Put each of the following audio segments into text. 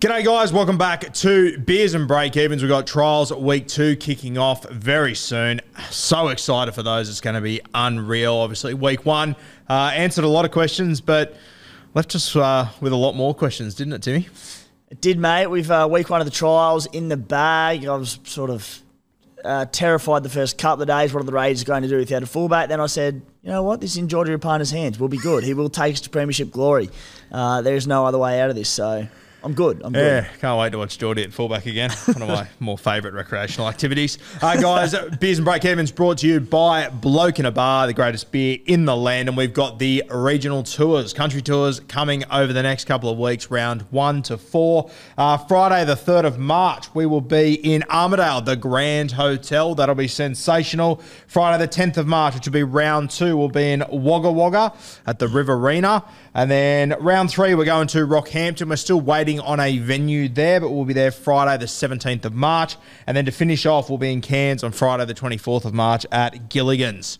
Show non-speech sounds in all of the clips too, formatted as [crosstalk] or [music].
G'day, guys. Welcome back to Beers and Break Evens. We've got trials week two kicking off very soon. So excited for those. It's going to be unreal. Obviously, week one uh, answered a lot of questions, but left us uh, with a lot more questions, didn't it, Timmy? It did, mate. We've uh, week one of the trials in the bag. I was sort of uh, terrified the first couple of days. What are the Raiders going to do without a fullback? Then I said, you know what? This is in Georgia Rapana's hands. We'll be good. He will take us to premiership glory. Uh, there is no other way out of this. So I'm good. I'm good. Yeah, can't wait to watch Geordie at fullback again. [laughs] One of my more favourite recreational activities. Uh, guys, [laughs] Beers and Break Evens brought to you by Bloke in a Bar, the greatest beer in the land. And we've got the regional tours, country tours coming over the next couple of weeks, round one to four. Uh, Friday, the 3rd of March, we will be in Armidale, the Grand Hotel. That'll be sensational. Friday, the 10th of March, which will be round two, will be in Wagga Wagga at the Riverina. And then round three, we're going to Rockhampton. We're still waiting on a venue there, but we'll be there Friday, the 17th of March. And then to finish off, we'll be in Cairns on Friday, the 24th of March at Gilligan's.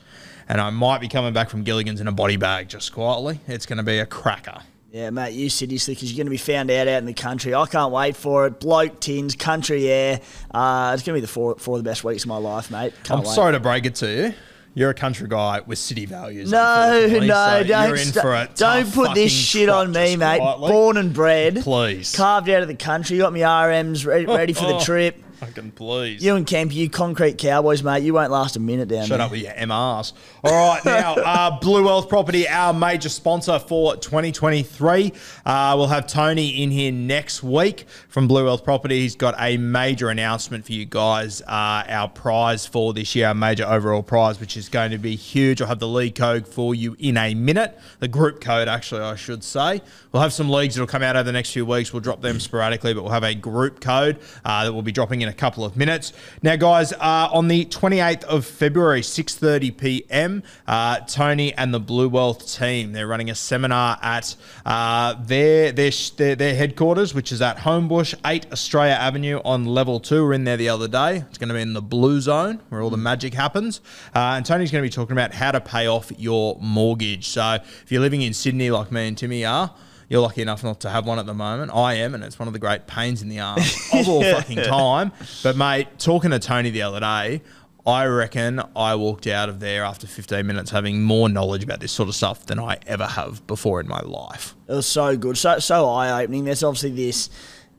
And I might be coming back from Gilligan's in a body bag just quietly. It's going to be a cracker. Yeah, mate, you seriously, because you're going to be found out out in the country. I can't wait for it. Bloke, tins, country air. Uh, it's going to be the four, four of the best weeks of my life, mate. Can't I'm wait. sorry to break it to you. You're a country guy with city values. No, no, so don't. You're in for a don't put this shit on me, mate. Born and bred, Please. carved out of the country. Got my RMs ready, ready for the [laughs] Oh. trip. Fucking please. You and Kemp, you concrete cowboys, mate. You won't last a minute down there. Shut there. up with your MRs. All right, now, [laughs] uh, Blue Wealth Property, our major sponsor for 2023. Uh, we'll have Tony in here next week from Blue Wealth Property. He's got a major announcement for you guys. Uh, our prize for this year, our major overall prize, which is going to be huge. I'll have the league code for you in a minute. The group code, actually, I should say. We'll have some leagues that'll come out over the next few weeks. We'll drop them sporadically, but we'll have a group code uh, that will be dropping in a couple of minutes. Now, guys, uh, on the 28th of February, 6:30 p.m., uh, Tony and the Blue Wealth team they're running a seminar at uh, their, their their their headquarters, which is at Homebush, 8 Australia Avenue on level two. We're in there the other day. It's going to be in the blue zone where all the magic happens. Uh, and Tony's going to be talking about how to pay off your mortgage. So if you're living in Sydney like me and Timmy are. You're lucky enough not to have one at the moment. I am, and it's one of the great pains in the arse [laughs] of all fucking time. But mate, talking to Tony the other day, I reckon I walked out of there after 15 minutes having more knowledge about this sort of stuff than I ever have before in my life. It was so good, so so eye opening. There's obviously this,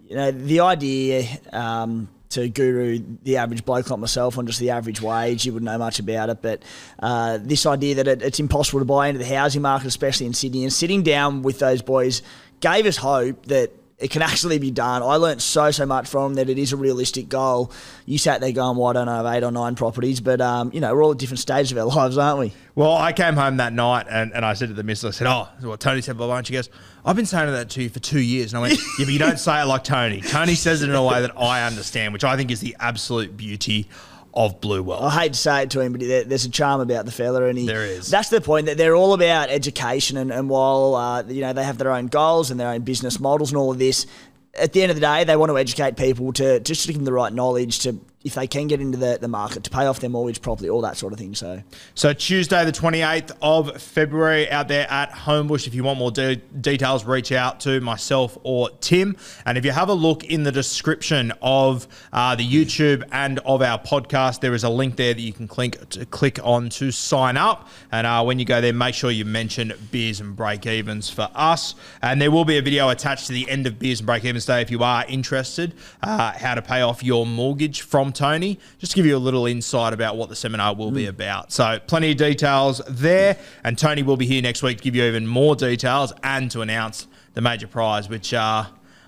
you know, the idea um, to guru the average bloke like myself on just the average wage. You wouldn't know much about it, but uh, this idea that it, it's impossible to buy into the housing market, especially in Sydney, and sitting down with those boys gave us hope that. It can actually be done. I learnt so so much from them that it is a realistic goal. You sat there going, "Well, I don't know, I have eight or nine properties," but um, you know we're all at different stages of our [laughs] lives, aren't we? Well, I came home that night and, and I said to the missus, I said, Oh, what Tony said, blah, blah. And she goes, I've been saying that to you for two years. And I went, [laughs] Yeah, but you don't say it like Tony. Tony says it in a way that I understand, which I think is the absolute beauty of Blue Wealth. I hate to say it to him, but there, there's a charm about the fella, and he, There is. That's the point that they're all about education, and, and while uh, you know they have their own goals and their own business models and all of this, at the end of the day, they want to educate people to just to give them the right knowledge to if they can get into the, the market to pay off their mortgage properly, all that sort of thing. So So Tuesday, the 28th of February, out there at Homebush. If you want more de- details, reach out to myself or Tim. And if you have a look in the description of uh, the YouTube and of our podcast, there is a link there that you can click to click on to sign up. And uh, when you go there, make sure you mention beers and break evens for us. And there will be a video attached to the end of beers and break evens day if you are interested. Uh, how to pay off your mortgage from Tony. Just to give you a little insight about what the seminar will be about. So plenty of details there. And Tony will be here next week to give you even more details and to announce the major prize, which uh,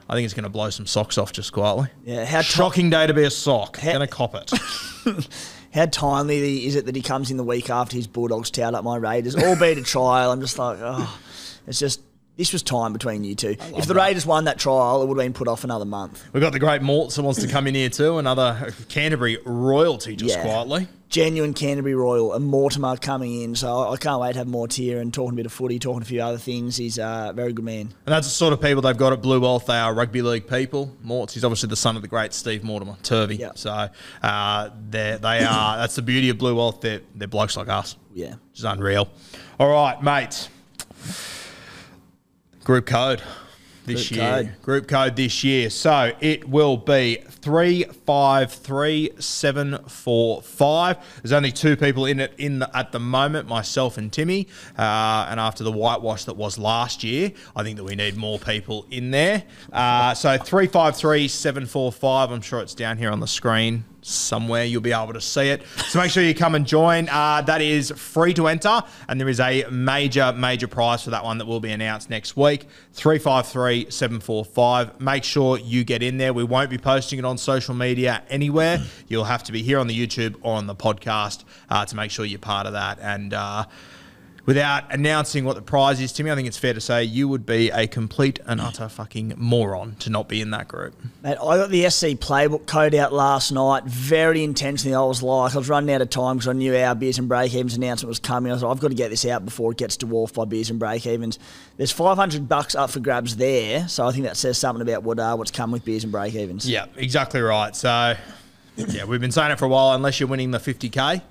I think is going to blow some socks off just quietly. yeah, how Shocking day to be a sock. How- Gonna cop it. [laughs] how timely is it that he comes in the week after his Bulldogs towed up my Raiders, albeit a trial? I'm just like, oh, it's just. This was time between you two. If the that. Raiders won that trial, it would have been put off another month. We've got the great Mortz that wants to come in here too. Another Canterbury royalty just Yeah. quietly. genuine Canterbury Royal and Mortimer coming in. So I can't wait to have Mort here and talking a bit of footy, talking a few other things. He's a very good man. And that's the sort of people they've got at Blue Wealth. They are rugby league people. Mortz, he's obviously the son of the great Steve Mortimer, Turvey. Yeah. So uh, they're, they are, that's the beauty of Blue Wealth. They're, they're blokes like us. Yeah. Which is unreal. All right, mate. Group code. this Group year. code. Group code this year. So it will be three five three seven four five. There's only two people in it in the, at the moment, myself and Timmy. Uh, and after the whitewash that was last year, I think that we need more people in there. Uh, so three five three seven four five. I'm sure it's down here on the screen somewhere you'll be able to see it. So make sure you come and join. Uh, that is free to enter and there is a major major prize for that one that will be announced next week. 353 745 make sure you get in there. We won't be posting it on social media anywhere. You'll have to be here on the youtube or on the podcast uh, to make sure you're part of that. And uh, Without announcing what the prize is, Timmy, I think it's fair to say you would be a complete and utter fucking moron to not be in that group. Mate, I got the SC playbook code out last night. Very intentionally, I was like, I was running out of time because I knew our beers and break evens announcement was coming. I thought I've got to get this out before it gets dwarfed by beers and break evens. There's 500 bucks up for grabs there, so I think that says something about what uh, what's come with beers and break evens. Yeah, exactly right. So, yeah, we've been saying it for a while. Unless you're winning the 50k,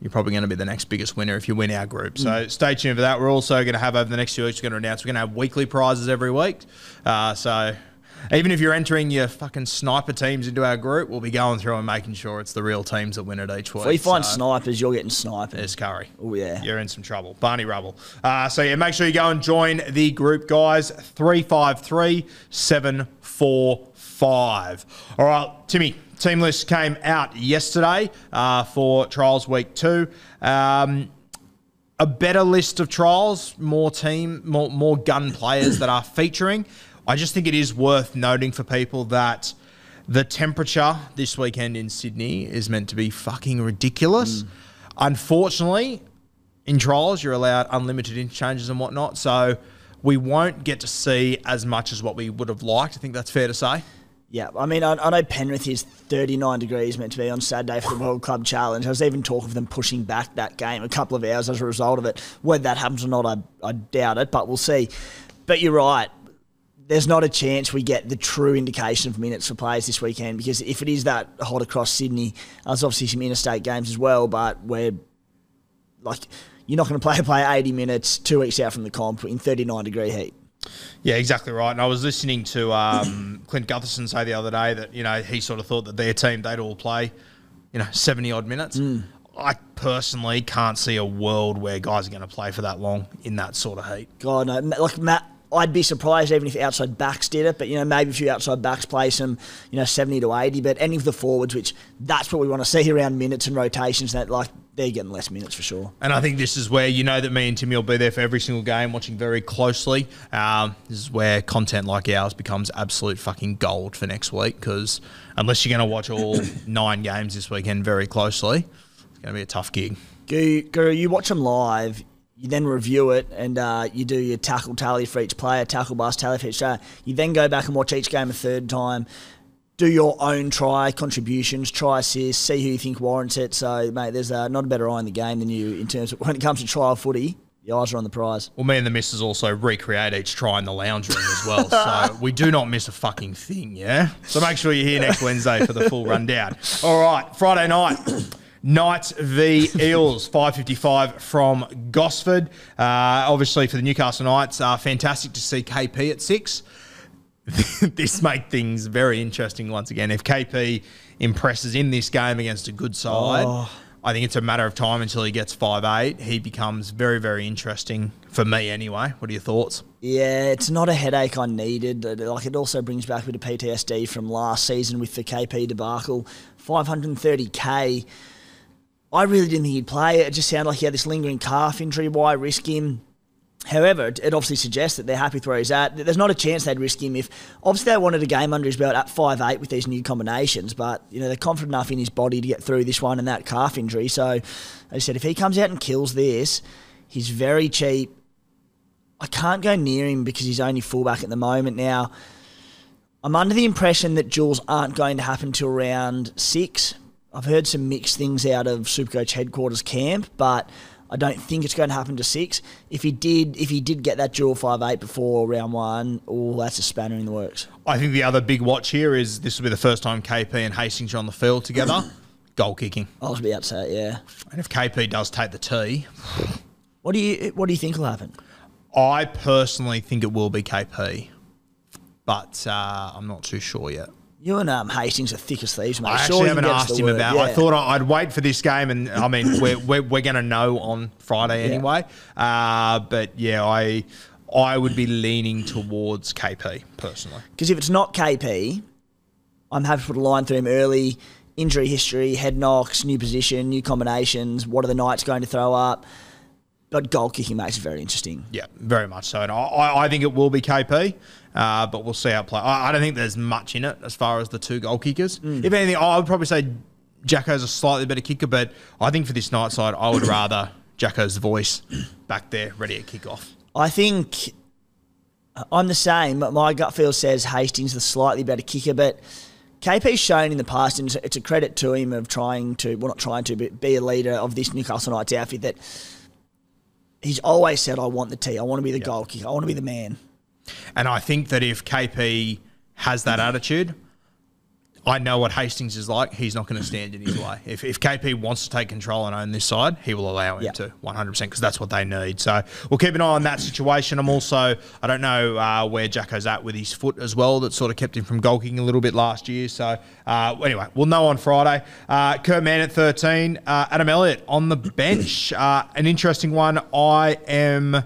you're probably going to be the next biggest winner if you win our group. So stay tuned for that. We're also going to have over the next few weeks. We're going to announce we're going to have weekly prizes every week. Uh, so. Even if you're entering your fucking sniper teams into our group, we'll be going through and making sure it's the real teams that win it each week. If we find So- snipers, you're getting snipers. there's Curry. Oh, yeah. You're in some trouble. Barney Rubble. Uh, so, yeah, make sure you go and join the group, guys. 353 745. All right, Timmy, team list came out yesterday uh, for trials week two. Um, a better list of trials, more team, more, more gun players that are featuring. I just think it is worth noting for people that the temperature this weekend in Sydney is meant to be fucking ridiculous. Unfortunately, in trials, you're allowed unlimited interchanges and whatnot. So we won't get to see as much as what we would have liked. I think that's fair to say. Yeah, I mean, I, I know Penrith is 39 degrees meant to be on Saturday for the World Club Challenge. I was even talking of them pushing back that game a couple of hours as a result of it. Whether that happens or not, I, I doubt it, but we'll see. But you're right. There's not a chance we get the true indication of minutes for players this weekend because if it is that hot across Sydney, there's obviously some interstate games as well, but we're like, you're not going to play a player 80 minutes two weeks out from the comp in 39 degree heat. Yeah, exactly right. And I was listening to um, [coughs] Clint Gutherson say the other day that you know he sort of thought that their team they'd all play, you know, seventy odd minutes. I personally can't see a world where guys are going to play for that long in that sort of heat. God, no. Like Matt, I'd be surprised even if outside backs did it. But you know, maybe a few outside backs play some, you know, seventy to eighty. But any of the forwards, which that's what we want to see around minutes and rotations, that like they're getting less minutes for sure. And I think this is where you know that me and Timmy will be there for every single game, watching very closely. Um, this is where content like ours becomes absolute fucking gold for next week because unless you're going to watch all [coughs] nine games this weekend very closely, it's going to be a tough gig. Guru, Guru, you watch them live. You then review it and uh, you do your tackle tally for each player, tackle bust tally for each player. You then go back and watch each game a third time. Do your own try contributions, try assists, see who you think warrants it. So, mate, there's uh, not a better eye in the game than you in terms of [laughs] when it comes to trial footy. The eyes are on the prize. Well, me and the missus also recreate each try in the lounge room as well. So [laughs] we do not miss a fucking thing, yeah? So make sure you're here next Wednesday for the full rundown. All right, Friday night. Knights v Eels, [laughs] 5.55 from Gosford. Uh, obviously, for the Newcastle Knights, uh, fantastic to see KP at 6. [laughs] this make things very interesting once again. If KP impresses in this game against a good side, Oh. I think it's a matter of time until he gets five eight. He becomes very, very interesting for me anyway. What are your thoughts? Yeah, it's not a headache I needed. Like it also brings back a bit of PTSD from last season with the KP debacle. 530k. I really didn't think he'd play. It just sounded like he had this lingering calf injury. Why risk him? However, it obviously suggests that they're happy with where he's at. There's not a chance they'd risk him if obviously they wanted a game under his belt at 5'8 with these new combinations, but you know, they're confident enough in his body to get through this one and that calf injury. So they said if he comes out and kills this, he's very cheap. I can't go near him because he's only fullback at the moment. Now, I'm under the impression that duels aren't going to happen till round six. I've heard some mixed things out of Supercoach headquarters camp, but I don't think it's going to happen to six. If he did, if he did get that dual five eight before round one, oh, that's a spanner in the works. I think the other big watch here is this will be the first time KP and Hastings are on the field together. [clears throat] Goal kicking. I was about to say, yeah. And if KP does take the tee, What do you What do you think will happen? I personally think it will be KP. but uh, I'm not too sure yet. You and um, Hastings are thick as thieves, mate. I Sure actually you haven't get us asked the him word. about. I Yeah. thought I- I'd wait for this game, and I mean, we're we're, we're going to know on Friday Yeah. anyway. Uh, but yeah, I I would be leaning towards KP personally. Because if it's not KP, I'm happy to put a line through him early. Injury history, head knocks, new position, new combinations. What are the Knights going to throw up? But goal kicking makes it very interesting. Yeah, very much so. And I- I, think it will be KP, uh, but we'll see how it plays. I, I don't think there's much in it as far as the two goal kickers. If anything, I would probably say Jacko's a slightly better kicker, but I think for this night side, I would rather [coughs] Jacko's voice back there ready to kick off. I think I'm the same. My gut feel says Hastings is the slightly better kicker, but KP's shown in the past, and it's- it's a credit to him of trying to, well, not trying to, but be a leader of this Newcastle Knights outfit that he's always said, I want the T, I want to be the goal kicker, I want to be the man. And I think that if KP has that attitude, I know what Hastings is like. He's not going to stand in his way. If, if KP wants to take control and own this side, he will allow him to 100% because that's what they need. So we'll keep an eye on that situation. I'm also, I don't know uh, where Jacko's at with his foot as well. That sort of kept him from goal kicking a little bit last year. So uh, anyway, we'll know on Friday. Uh, Kurt Mann at 13. Uh, Adam Elliott on the bench. Uh, an interesting one. I am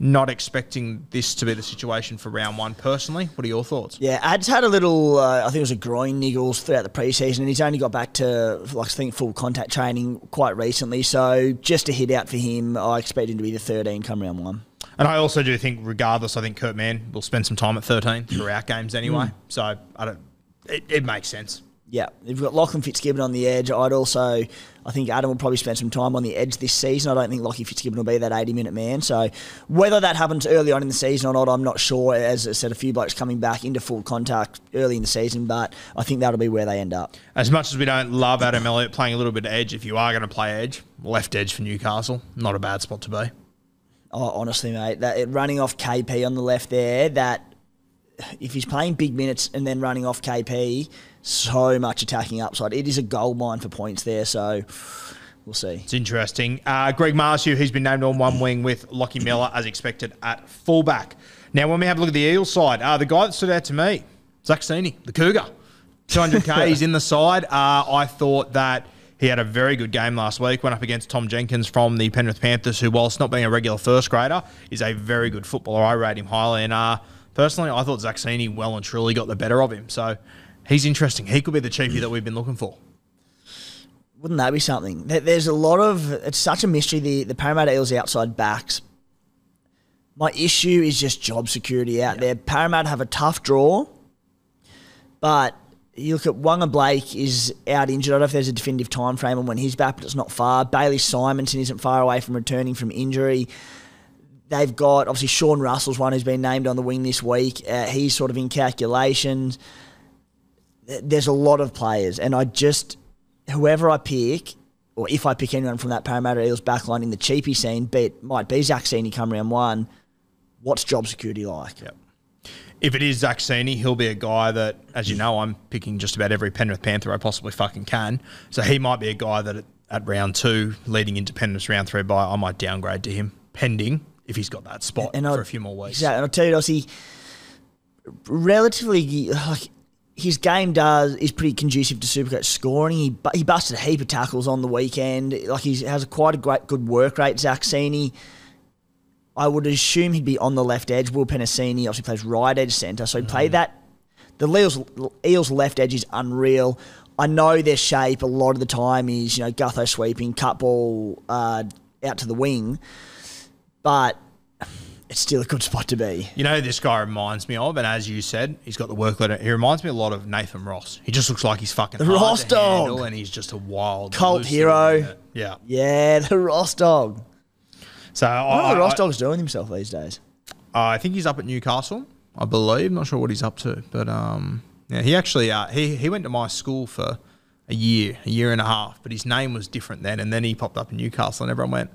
not expecting this to be the situation for round one personally. What are your thoughts? Yeah, Ad's had a little, uh, I think it was a groin niggles throughout the preseason, and he's only got back to, like, I think, full contact training quite recently. So just a hit out for him. I expect him to be the 13 come round one. And I also do think, regardless, I think Kurt Mann will spend some time at 13 throughout games anyway. So I don't. It, it makes sense. Yeah, you've got Lachlan Fitzgibbon on the edge. I'd also, I think Adam will probably spend some time on the edge this season. I don't think Lockie Fitzgibbon will be that 80 minute man. So whether that happens early on in the season or not, I'm not sure. As I said, a few blokes coming back into full contact early in the season, but I think that'll be where they end up. As much as we don't love Adam Elliott playing a little bit of edge, if you are going to play edge, left edge for Newcastle, not a bad spot to be. Oh, honestly, mate, that it, running off KP on the left there, that if he's playing big minutes and then running off KP, so much attacking upside. It is a gold mine for points there. So we'll see. It's interesting. Uh, Greg Marzhew, he's been named on one wing with Lockie Miller as expected at fullback. Now, when we have a look at the Eels side, uh, the guy that stood out to me, Zac Cini, the Cougar. 200k, [laughs] he's in the side. Uh, I thought that he had a very good game last week. Went up against Tom Jenkins from the Penrith Panthers, who, whilst not being a regular first grader, is a very good footballer. I rate him highly. And uh, personally, I thought Zac Cini well and truly got the better of him. So he's interesting. He could be the cheapie that we've been looking for. Wouldn't that be something? There's a lot of. It's such a mystery. The the Parramatta Eels outside backs. My issue is just job security out there. Parramatta have a tough draw, but you look at Waqa Blake is out injured. I don't know if there's a definitive time frame on when he's back, but it's not far. Bailey Simonson isn't far away from returning from injury. They've got obviously Sean Russell's one who's been named on the wing this week. Uh, he's sort of in calculations. Th- There's a lot of players, and I just whoever I pick, or if I pick anyone from that Parramatta Eels backline in the cheapie scene, be it might be Zac Cini come round one. What's job security like? Yep. If it is Zac Cini, he'll be a guy that, as you know, I'm picking just about every Penrith Panther I possibly fucking can. So he might be a guy that at, at round two, leading into Penrith's round three bye, I might downgrade to him, pending if he's got that spot And for I'd- a few more weeks. Exactly. And I'll tell you, Dossie, relatively, like, his game does is pretty conducive to Supercoach scoring. He he busted a heap of tackles on the weekend. Like he has a quite a great good work rate. Zac Cini. I would assume he'd be on the left edge. Will Penisini obviously plays right edge centre, so he would play that. The Eels, Eels left edge is unreal. I know their shape a lot of the time is you know Gutho sweeping, cut ball uh, out to the wing, but it's still a good spot to be. You know, this guy reminds me of, and as you said, he's got the workload. He reminds me a lot of Nathan Ross. He just looks like he's fucking The hard Ross to dog. handle, and he's just a wild Cult hero. Yeah. Yeah, the Ross dog. So What I, are the Ross I- dogs doing himself these days? I think he's up at Newcastle, I believe. Not sure what he's up to, but um, yeah, he actually uh, he he went to my school for a year, a year and a half, but his name was different then, and then he popped up in Newcastle, and everyone went,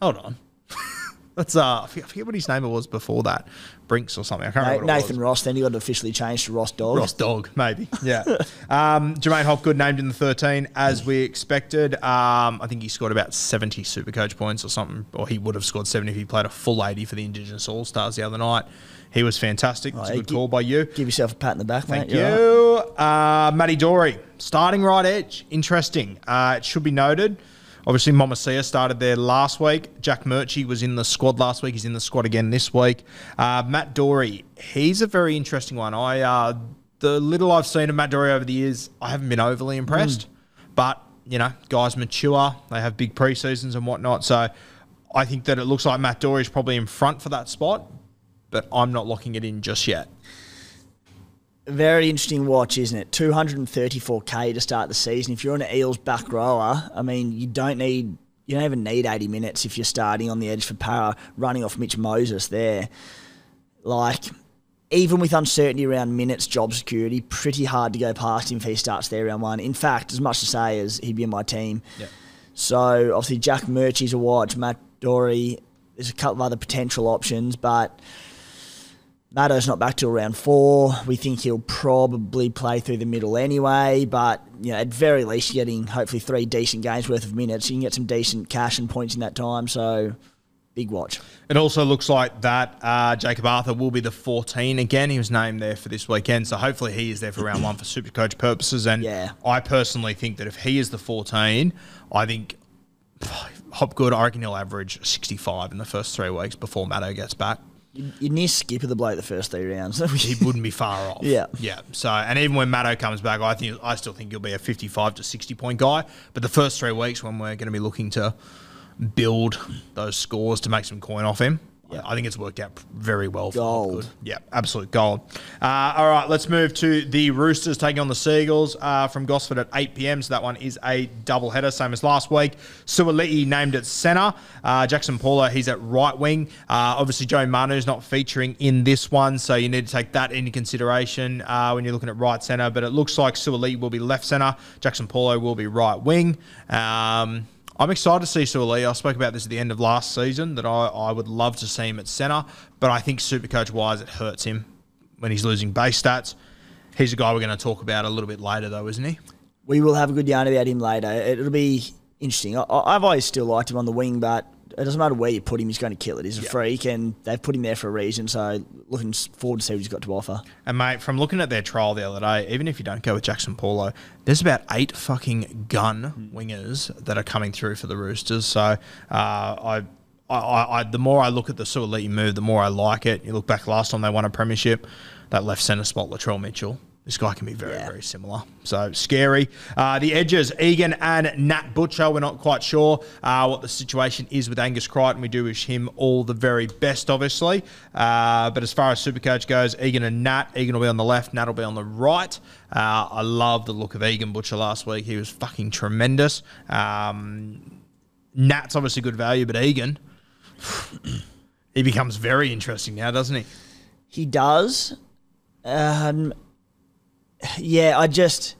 "Hold on, [laughs] That's uh, I forget, what his name was before that, Brinks or something. I can't remember. what it Nathan was. Ross. Then he got officially changed to Ross Dog. Ross Dog, maybe. Yeah. [laughs] um, J'maine Hopgood named in the 13 as we expected. Um, I think he scored about 70 Supercoach points or something, or he would have scored 70 if he played a full 80 for the Indigenous All Stars the other night. He was fantastic. That's a good call by you. Give yourself a pat in the back, Thank mate. Right. you. Uh, Matty Doorey, starting right edge. Interesting. Uh, it should be noted. Obviously, Momasia started there last week. Jack Murchie was in the squad last week. He's in the squad again this week. Uh, Matt Doorey, he's a very interesting one. I uh, the little I've seen of Matt Doorey over the years, I haven't been overly impressed. But you know, guys mature. They have big preseasons and whatnot. So I think that it looks like Matt Doorey is probably in front for that spot. But I'm not locking it in just yet. Very interesting watch, isn't it? 234k to start the season. If you're an Eels back rower, I mean, you don't need, you don't even need 80 minutes if you're starting on the edge for Para, running off Mitch Moses there. Like, even with uncertainty around minutes, job security, pretty hard to go past him if he starts there round one. In fact, as much to say as he'd be in my team. Yep. So obviously Jack Murchie's a watch, Matt Doorey. There's a couple of other potential options, but Matto's not back till round four. We think he'll probably play through the middle anyway, but you know, at very least, you're getting hopefully three decent games worth of minutes. You can get some decent cash and points in that time. So, big watch. It also looks like that uh, Jakob Arthur will be the 14 again. He was named there for this weekend, so hopefully he is there for round one for Supercoach purposes. And Yeah. I personally think that if he is the 14, I think [sighs] Hopgood, I reckon he'll average 65 in the first three weeks before Matto gets back. You, you near skip of the bloke the first three rounds. [laughs] He wouldn't be far off. Yeah. yeah. So, and even when Matto comes back, I think I still think he'll be a 55 to 60 point guy. But the first three weeks, when we're going to be looking to build those scores to make some coin off him. Yeah. I think it's worked out very well. For Gold. Yeah, absolute gold. Uh, all right, let's move to the Roosters taking on the Seagulls uh, from Gosford at 8 p.m. So that one is a double header, same as last week. Suaalii named at centre. Uh, Jaxson Paulo, he's at right wing. Uh, obviously, Joe Manu's not featuring in this one, so you need to take that into consideration uh, when you're looking at right centre. But it looks like Suaalii will be left centre. Jaxson Paulo will be right wing. Um, I'm excited to see Suoli. I spoke about this at the end of last season that I, I would love to see him at centre, but I think Supercoach wise it hurts him when he's losing base stats. He's a guy we're going to talk about a little bit later, though, isn't he? we will have a good yarn about him later. It'll be interesting. I, I've always still liked him on the wing, but it doesn't matter where you put him, he's going to kill it. He's a Yeah. freak, and they've put him there for a reason. So looking forward to see what he's got to offer. And mate, from looking at their trial the other day, even if you don't go with Jaxson Paulo, there's about eight fucking gun wingers that are coming through for the Roosters. So uh, I, I, I, I, the more I look at the Suoliti move, the more I like it. You look back last time they won a premiership, that left centre spot, Latrell Mitchell. This guy can be very, Yeah. very similar. So scary. Uh, the edges, Egan and Nat Butcher. We're not quite sure uh, what the situation is with Angus Crichton. We do wish him all the very best, obviously. Uh, but as far as Supercoach goes, Egan and Nat. Egan will be on the left, Nat will be on the right. Uh, I love the look of Egan Butcher last week. He was fucking tremendous. Um, Nat's obviously good value, but Egan, [clears throat] he becomes very interesting now, doesn't he? He does. Um, yeah, I just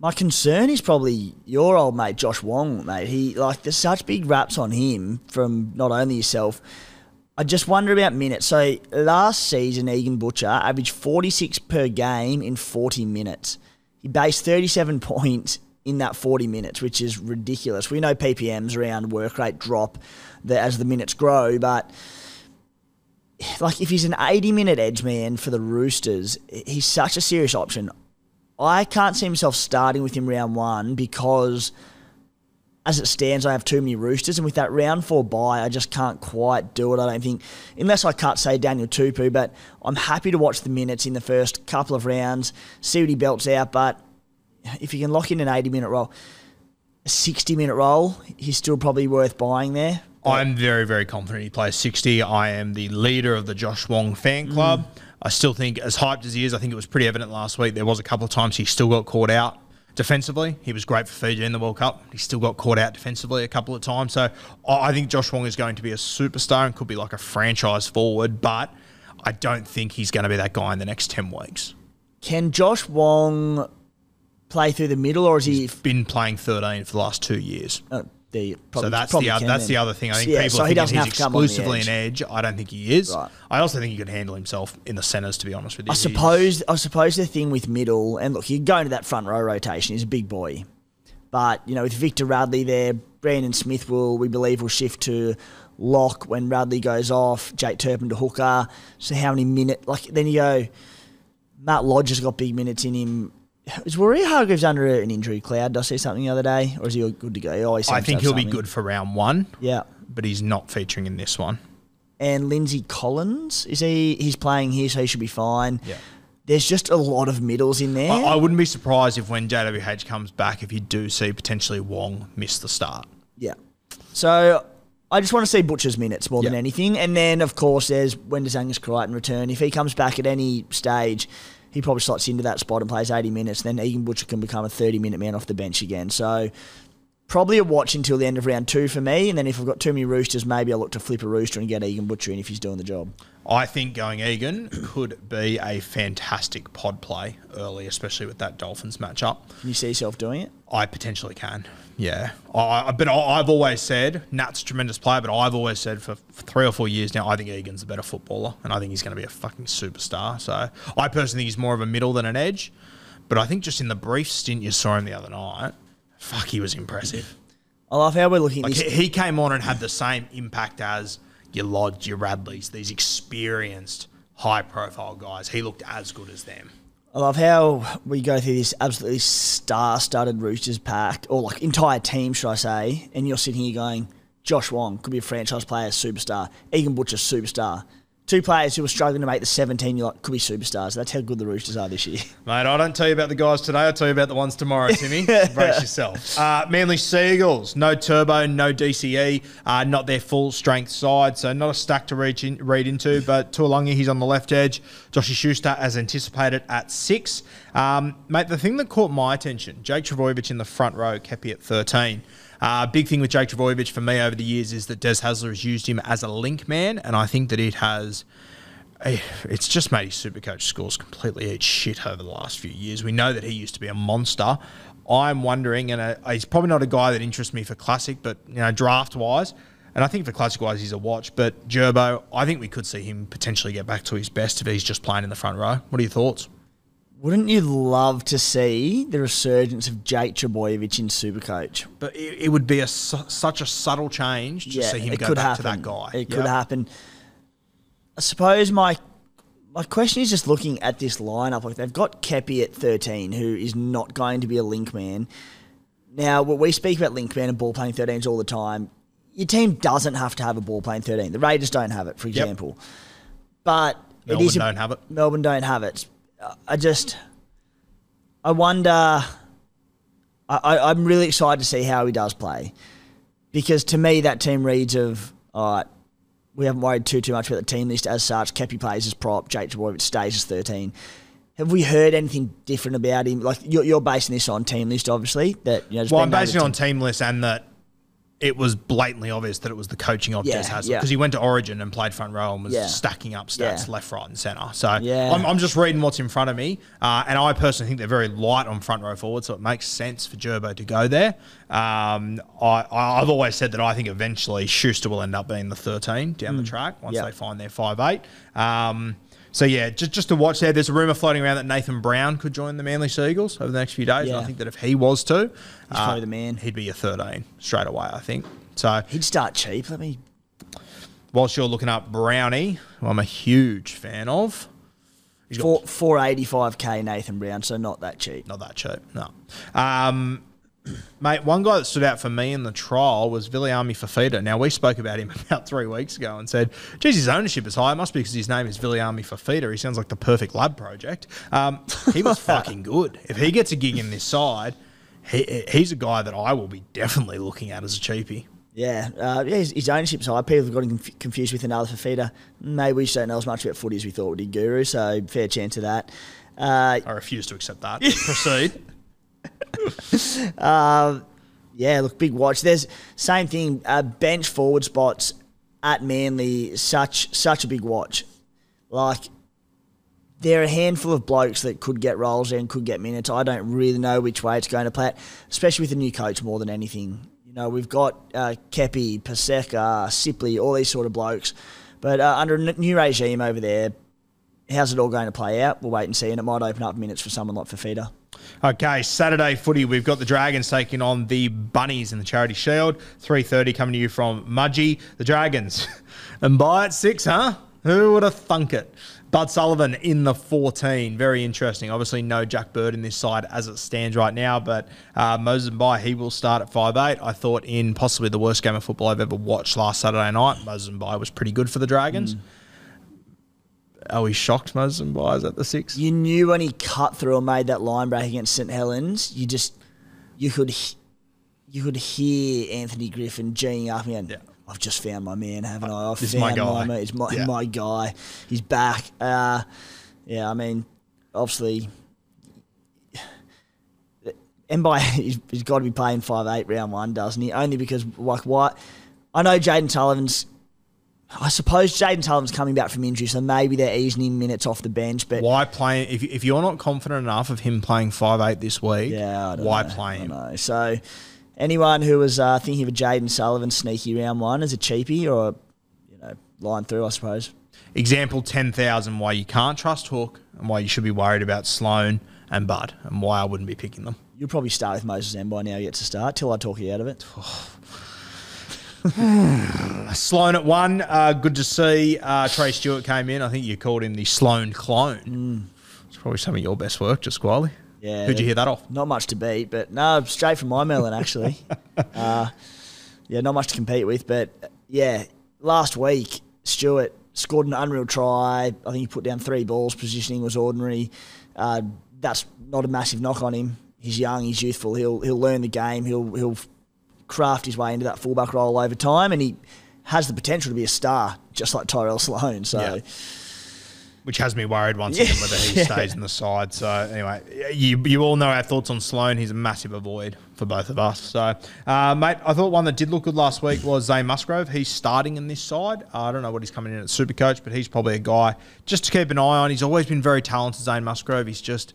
my concern is probably your old mate Josh Wong, mate. He like there's such big raps on him from not only yourself. I just wonder about minutes. So last season, Egan Butcher averaged 46 per game in 40 minutes. He based 37 [laughs] points in that 40 minutes, which is ridiculous. We know PPMs around work rate drop as the minutes grow, but like if he's an 80 minute edge man for the Roosters, he's such a serious option. I can't see himself starting with him round one because as it stands, I have too many Roosters, and with that round four buy, I just can't quite do it. I don't think, unless I cut, say, Daniel Tupou, but I'm happy to watch the minutes in the first couple of rounds, see what he belts out. But if you can lock in an 80 minute role, a 60 minute role, he's still probably worth buying there. I'm very, very confident he plays 60. I am the leader of the Josh Wong fan club. I still think, as hyped as he is, I think it was pretty evident last week. There was a couple of times he still got caught out defensively. He was great for Fiji in the World Cup. He still got caught out defensively a couple of times. So I think Josh Wong is going to be a superstar and could be like a franchise forward, but I don't think he's going to be that guy in the next 10 weeks. Can Josh Wong play through the middle, or is he? Been playing 13 for the last two years. Uh, the So that's the other, that's then. the other thing. I think Yeah, people so doesn't he's have to come on the exclusively an edge. I don't think he is. Right. I also think he could handle himself in the centres. To be honest with you, I suppose I suppose the thing with middle and look, you go into that front row rotation. He's a big boy, but you know with Victor Radley there, Brandon Smith will we believe will shift to lock when Radley goes off. Jake Turpin to hooker. So how many minutes? Like then you go. Matt Lodge has got big minutes in him. Is Waerea-Hargreaves under an injury cloud? Did I see something the other day, or is he good to go? Oh, he always I think he'll be good for round one, Yeah. but he's not featuring in this one. and Lindsay Collins is he? He's playing here, so he should be fine. Yeah. There's just a lot of middles in there. I, I wouldn't be surprised if when JWH comes back, if you do see potentially Wong miss the start. yeah. So I just want to see Butcher's minutes more than anything, and then of course there's when does Angus Crichton return? If he comes back at any stage, he probably slots into that spot and plays 80 minutes. Then Egan Butcher can become a 30 minute man off the bench again. So. Probably a watch until the end of round two for me, and then if I've got too many roosters, maybe I'll look to flip a rooster and get Egan Butcher in if he's doing the job. I think going Egan could be a fantastic pod play early, especially with that Dolphins matchup. Can you see yourself doing it? I potentially can. Yeah. I, but I've always said, Nat's a tremendous player, but I've always said for for three or four years now, I think Egan's a better footballer, and I think he's going to be a fucking superstar. So I personally think he's more of a middle than an edge. But I think just in the brief stint you saw him the other night, fuck, he was impressive. I love how we're looking at Like this. he he came on and had the same impact as your Lodge, your Radleys, these experienced, high-profile guys. He looked as good as them. I love how we go through this absolutely star-studded Roosters pack, or like entire team, should I say? And you're sitting here going, Josh Wong could be a franchise player, superstar. Egan Butcher, superstar. Two players who were struggling to make the 17, you're like, could be superstars. That's how good the Roosters are this year. [laughs] Mate, I don't tell you about the guys today. I'll tell you about the ones tomorrow, Timmy. [laughs] Brace yourself. Uh, Manly Seagulls, no turbo, no DCE, uh, not their full strength side, so not a stack to reach in, read into. But Tuolungi, he's on the left edge. Joshy Schuster, as anticipated, at six. Um, mate, the thing that caught my attention, Jake Trbojevic in the front row, Kepi at 13. Uh, big thing with Jake Trbojevic for me over the years is that Des Hasler has used him as a link man, and I think that it has Eh, it's just made his supercoach scores completely eat shit over the last few years. We know that he used to be a monster. I'm wondering, and uh, he's probably not a guy that interests me for classic, but you know, draft wise, and I think for classic wise, he's a watch. But Gerbo, I think we could see him potentially get back to his best if he's just playing in the front row. What are your thoughts? Wouldn't you love to see the resurgence of Jake Trbojevic in Supercoach? But it, it would be a su- such a subtle change to see him go could back happen. to that guy. It Yep. could happen. I suppose my my question is just looking at this lineup. Like they've got Kepi at thirteen, who is not going to be a link man. Now, we speak about link man and ball playing 13s all the time, your team doesn't have to have a ball playing 13. The Raiders don't have it, for example. But Melbourne it is a- don't have it. Melbourne don't have it. I just, I wonder. I, I, I'm really excited to see how he does play, because to me that team reads of all right. We haven't worried too too much about the team list as such. Kepi plays as prop. Jake Trbojevic stays as 13. Have we heard anything different about him? Like you're, you're basing this on team list, obviously. That you know. Well, I'm basing it on team list and that it was blatantly obvious that it was the coaching of Yeah, Des Hasler yeah. because he went to Origin and played front row and was Yeah. stacking up stats left, right, and centre. So Yeah. I'm, I'm just reading what's in front of me, uh, and I personally think they're very light on front row forward, so it makes sense for Gerbo to go there. Um, I, I've always said that I think eventually Schuster will end up being the 13 down the track once. Yeah. they find their 5'8". Um, so yeah, just just to watch there. There's a rumor floating around that Nathan Brown could join the Manly Seagulls over the next few days. And I Yeah. think that if he was to, he's probably the man. He'd be a 13 straight away, I think. So He'd start cheap. Let me. whilst you're looking up Brownie, who I'm a huge fan of, he's got Four, 485k Nathan Brown, so not that cheap. not that cheap. No. Um, [clears throat] mate, one guy that stood out for me in the trial was Viliami Fafita. Now, we spoke about him [laughs] about three weeks ago and said, geez, his ownership is high. It must be because his name is Viliami Fafita. He sounds like the perfect lab project. Um, he was [laughs] fucking good. If he gets a gig in this side, he, he's a guy that I will be definitely looking at as a cheapie. Yeah, uh, yeah his, his ownership's high. People have got him conf- confused with another Fafita. Maybe we just don't know as much about footy as we thought we did, Guru, so fair chance of that. Uh, I refuse to accept that. Proceed. [laughs] [laughs] yeah, look, big watch. There's same thing. Uh, bench forward spots at Manly, such such a big watch. Like there are a handful of blokes that could get roles and could get minutes. I don't really know which way it's going to play, it, especially with the new coach more than anything. You know, we've got uh, Kepi, Paseka, Sipley, all these sort of blokes. But uh, under a new regime over there, how's it all going to play out? We'll wait and see, and it might open up minutes for someone like Fafita. Okay, Saturday footy. We've got the Dragons taking on the Bunnies in the Charity Shield. Three thirty coming to you from Mudgee. The Dragons, [laughs] and by at six, huh? Who would have thunk it? Bud Sullivan in the 14. Very interesting. Obviously, no Jack Bird in this side as it stands right now, but uh, Moses Mbye, he will start at 5'8. I thought in possibly the worst game of football I've ever watched last Saturday night, Moses Mbye was pretty good for the Dragons. Mm. Are we shocked Moses Mbye is at the six? You knew when he cut through and made that line break against St Helens, you just you could you could hear Anthony Griffin geeing up and Yeah. I've just found my man, haven't I? I've This is found my guy." mate. It's my, Yeah. my guy. He's back. Uh, yeah, I mean, obviously, Mbye, he's, he's got to be playing five eight round one, doesn't he? Only because like what? I know Jayden Sullivan's. I suppose Jayden Sullivan's coming back from injury, so maybe they're easing him minutes off the bench. But Why play if if you're not confident enough of him playing five eight this week? Yeah, I why know. play I him? don't know. So, anyone who was uh, thinking of a Jayden Sullivan sneaky round one as a cheapie or a, you know line through, I suppose. Example ten thousand why you can't trust Hook and why you should be worried about Sloan and Bud and why I wouldn't be picking them. You'll probably start with Moses Mbye now. You get to start till I talk you out of it. [sighs] [sighs] [sighs] [sighs] Sloan at one, uh, good to see. Uh, Trey Stewart came in. I think you called him the Sloan clone. It's probably some of your best work, just Squally. Yeah. Who'd you hear that off? Not much to beat, but no, straight from my melon actually. [laughs] uh, yeah, not much to compete with, but yeah, last week Stewart scored an unreal try. I think he put down three balls. Positioning was ordinary. Uh, that's not a massive knock on him. He's young. He's youthful. He'll he'll learn the game. He'll he'll craft his way into that fullback role over time, and he has the potential to be a star, just like Tyrell Sloan. So. Yeah. Which has me worried once again whether he [laughs] stays in the side. So anyway, you you all know our thoughts on Sloan. He's a massive avoid for both of us. So, uh, mate, I thought one that did look good last week was Zay Musgrove. He's starting in this side. Uh, I don't know what he's coming in at Super Coach, but he's probably a guy just to keep an eye on. He's always been very talented, Zay Musgrove. He's just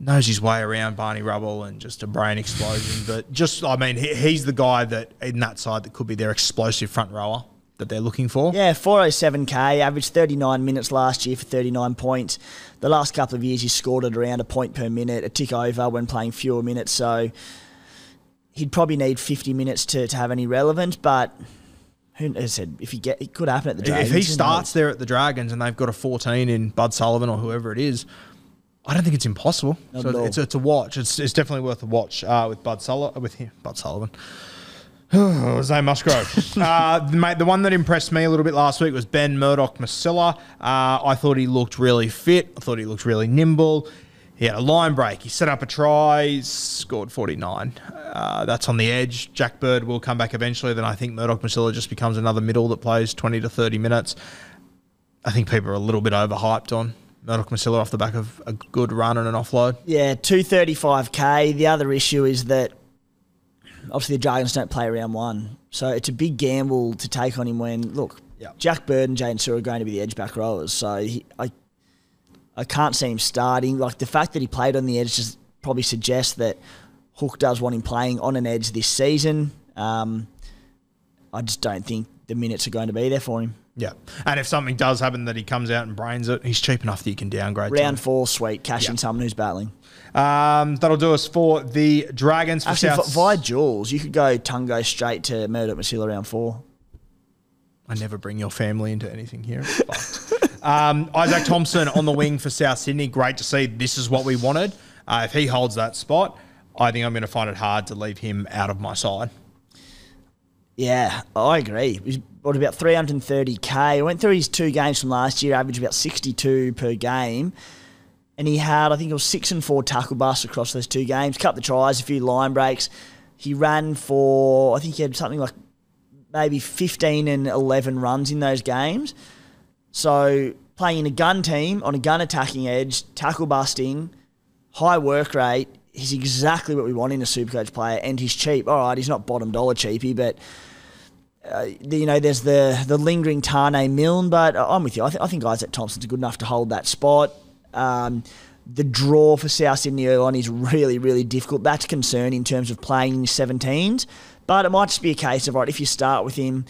knows his way around Barney Rubble and just a brain explosion. But just, I mean, he, he's the guy that in that side that could be their explosive front rower that they're looking for. Yeah, 407k, averaged 39 minutes last year for 39 points. The last couple of years, he scored at around a point per minute, a tick over when playing fewer minutes. So he'd probably need 50 minutes to, to have any relevance. But who as I said, if he get, it could happen at the Dragons. if he starts there at the Dragons and they've got a 14 in Bud Sullivan or whoever it is, I don't think it's impossible. Not so it's, it's a watch. It's, it's definitely worth a watch uh, with Bud Sullivan. With him, Bud Sullivan. [sighs] Zane Musgrove. [laughs] uh, the, mate, the one that impressed me a little bit last week was Ben Murdoch Masila. Uh, I thought he looked really fit. I thought he looked really nimble. He had a line break. He set up a try, scored 49. Uh, that's on the edge. Jack Bird will come back eventually. Then I think Murdoch Masila just becomes another middle that plays 20 to 30 minutes. I think people are a little bit overhyped on Murdoch Masila off the back of a good run and an offload. Yeah, 235k. The other issue is that obviously the Dragons don't play round one. So it's a big gamble to take on him when, look, Yeah. Jack Bird and Jaydn Su'A are going to be the edge back rowers. So he, I, I can't see him starting. Like the fact that he played on the edge just probably suggests that Hook does want him playing on an edge this season. Um, I just don't think the minutes are going to be there for him. Yeah. And if something does happen that he comes out and brains it, he's cheap enough that you can downgrade. to Round four, sweet, cashing Yeah. someone who's battling. Um, that'll do us for the Dragons for Actually, South. via Jules, you could go Tungo straight to Murdoch Masila round four. I never bring your family into anything here. [laughs] Um, Izaac Thompson on the wing for South Sydney. Great to see. This is what we wanted. Uh, if he holds that spot, I think I'm going to find it hard to leave him out of my side. Yeah, I agree. He's got about 330k. I went through his two games from last year, averaged about 62 per game. And he had, I think it was six and four tackle busts across those two games, cut the tries, a few line breaks. He ran for, I think he had something like maybe 15 and 11 runs in those games. So playing in a gun team on a gun attacking edge, tackle busting, high work rate. He's exactly what we want in a supercoach player, and he's cheap. All right, he's not bottom dollar cheapy, but uh, you know, there's the the lingering Taane Milne, but I'm with you. I, th- I think Izaac Thompson's good enough to hold that spot. Um, the draw for South Sydney early on is really, really difficult. That's a concern in terms of playing in 17s. But it might just be a case of right if you start with him.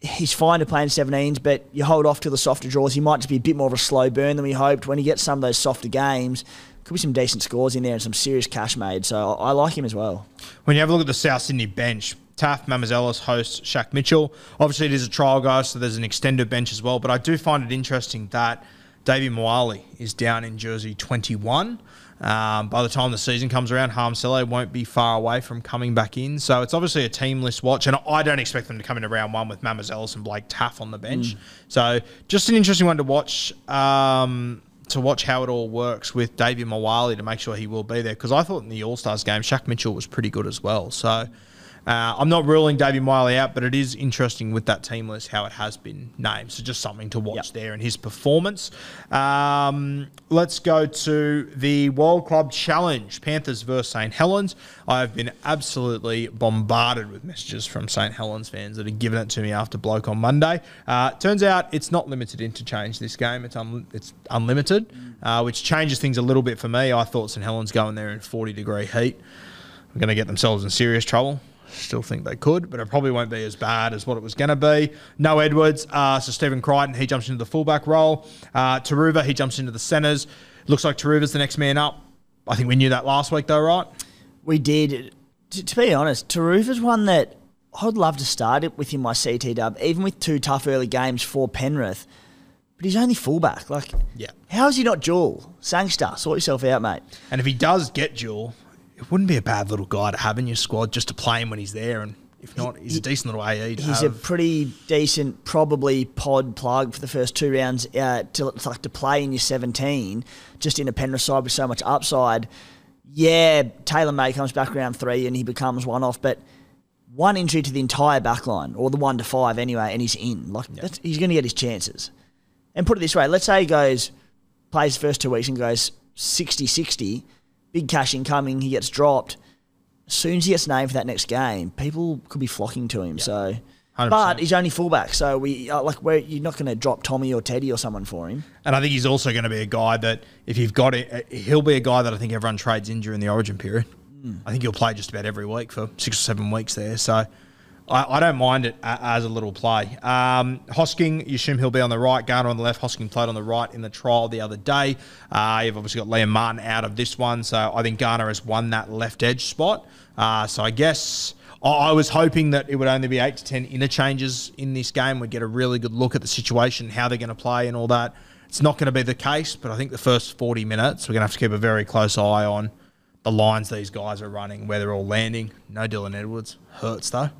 He's fine to play in 17s, but you hold off to the softer draws. He might just be a bit more of a slow burn than we hoped. When he gets some of those softer games, could be some decent scores in there and some serious cash made. So I I like him as well. When you have a look at the South Sydney bench, Taaffe, Mamouzelos hosts Shaq Mitchell. Obviously, it is a trial guy, so there's an extended bench as well. But I do find it interesting that Davvy Moale is down in jersey 21. Um, by the time the season comes around, Harmsele won't be far away from coming back in. So it's obviously a team list watch, and I don't expect them to come into round one with Mamouzelos and Blake Taaffe on the bench. So just an interesting one to watch. Um, to watch how it all works with Davvy Moale to make sure he will be there because I thought in the All Stars game Shaq Mitchell was pretty good as well. So uh, I'm not ruling Davvy Moale out, but it is interesting with that team list how it has been named. So just something to watch Yep. there in his performance. Um, let's go to the World Club Challenge Panthers versus St Helens. I've been absolutely bombarded with messages from St Helens fans that have given it to me after bloke on Monday. Uh, turns out it's not limited interchange this game. It's un- it's unlimited, uh, which changes things a little bit for me. I thought St Helens going there in 40 degree heat are going to get themselves in serious trouble. Still think they could, but it probably won't be as bad as what it was going to be. No Edwards, uh, so Stephen Crichton, he jumps into the fullback role. Uh, Turuva, he jumps into the centres. Looks like Turuva's the next man up. I think we knew that last week, though, right? We did. To, to be honest, Turuva's one that I'd love to start it with in my CT dub, even with two tough early games for Penrith. But he's only fullback. Like, Yeah. how is he not dual? Sangster, sort yourself out, mate. And if he does get dual, it wouldn't be a bad little guy to have in your squad just to play him when he's there. And if not, he's a decent little AE to He's have. a pretty decent, probably pod plug for the first two rounds uh, to like to play in your 17, just in a Penrith side with so much upside. Yeah, Taylor May comes back round three and he becomes one off, but one injury to the entire back line, or the one to five anyway, and he's in. Like that's, he's going to get his chances. And put it this way, let's say he goes, plays the first two weeks and goes 60-60, big cash incoming, he gets dropped. As soon as he gets named for that next game, people could be flocking to him. So, 100%. but he's only fullback, so we uh, like we're, you're not going to drop Tommy or Teddy or someone for him. And I think he's also going to be a guy that, if you've got it, he'll be a guy that I think everyone trades in during the origin period. I think he'll play just about every week for six or seven weeks there. So I, I don't mind it as a little play. Um, Hosking, you assume he'll be on the right, Garner on the left. Hosking played on the right in the trial the other day. Uh, you've obviously got Liam Martin out of this one. So I think Garner has won that left edge spot. Uh, so I guess. I I was hoping that it would only be eight to ten interchanges in this game. We'd get a really good look at the situation, how they're going to play, and all that. It's not going to be the case, but I think the first 40 minutes, we're going to have to keep a very close eye on the lines these guys are running, where they're all landing. No Dylan Edwards. Hurts, though.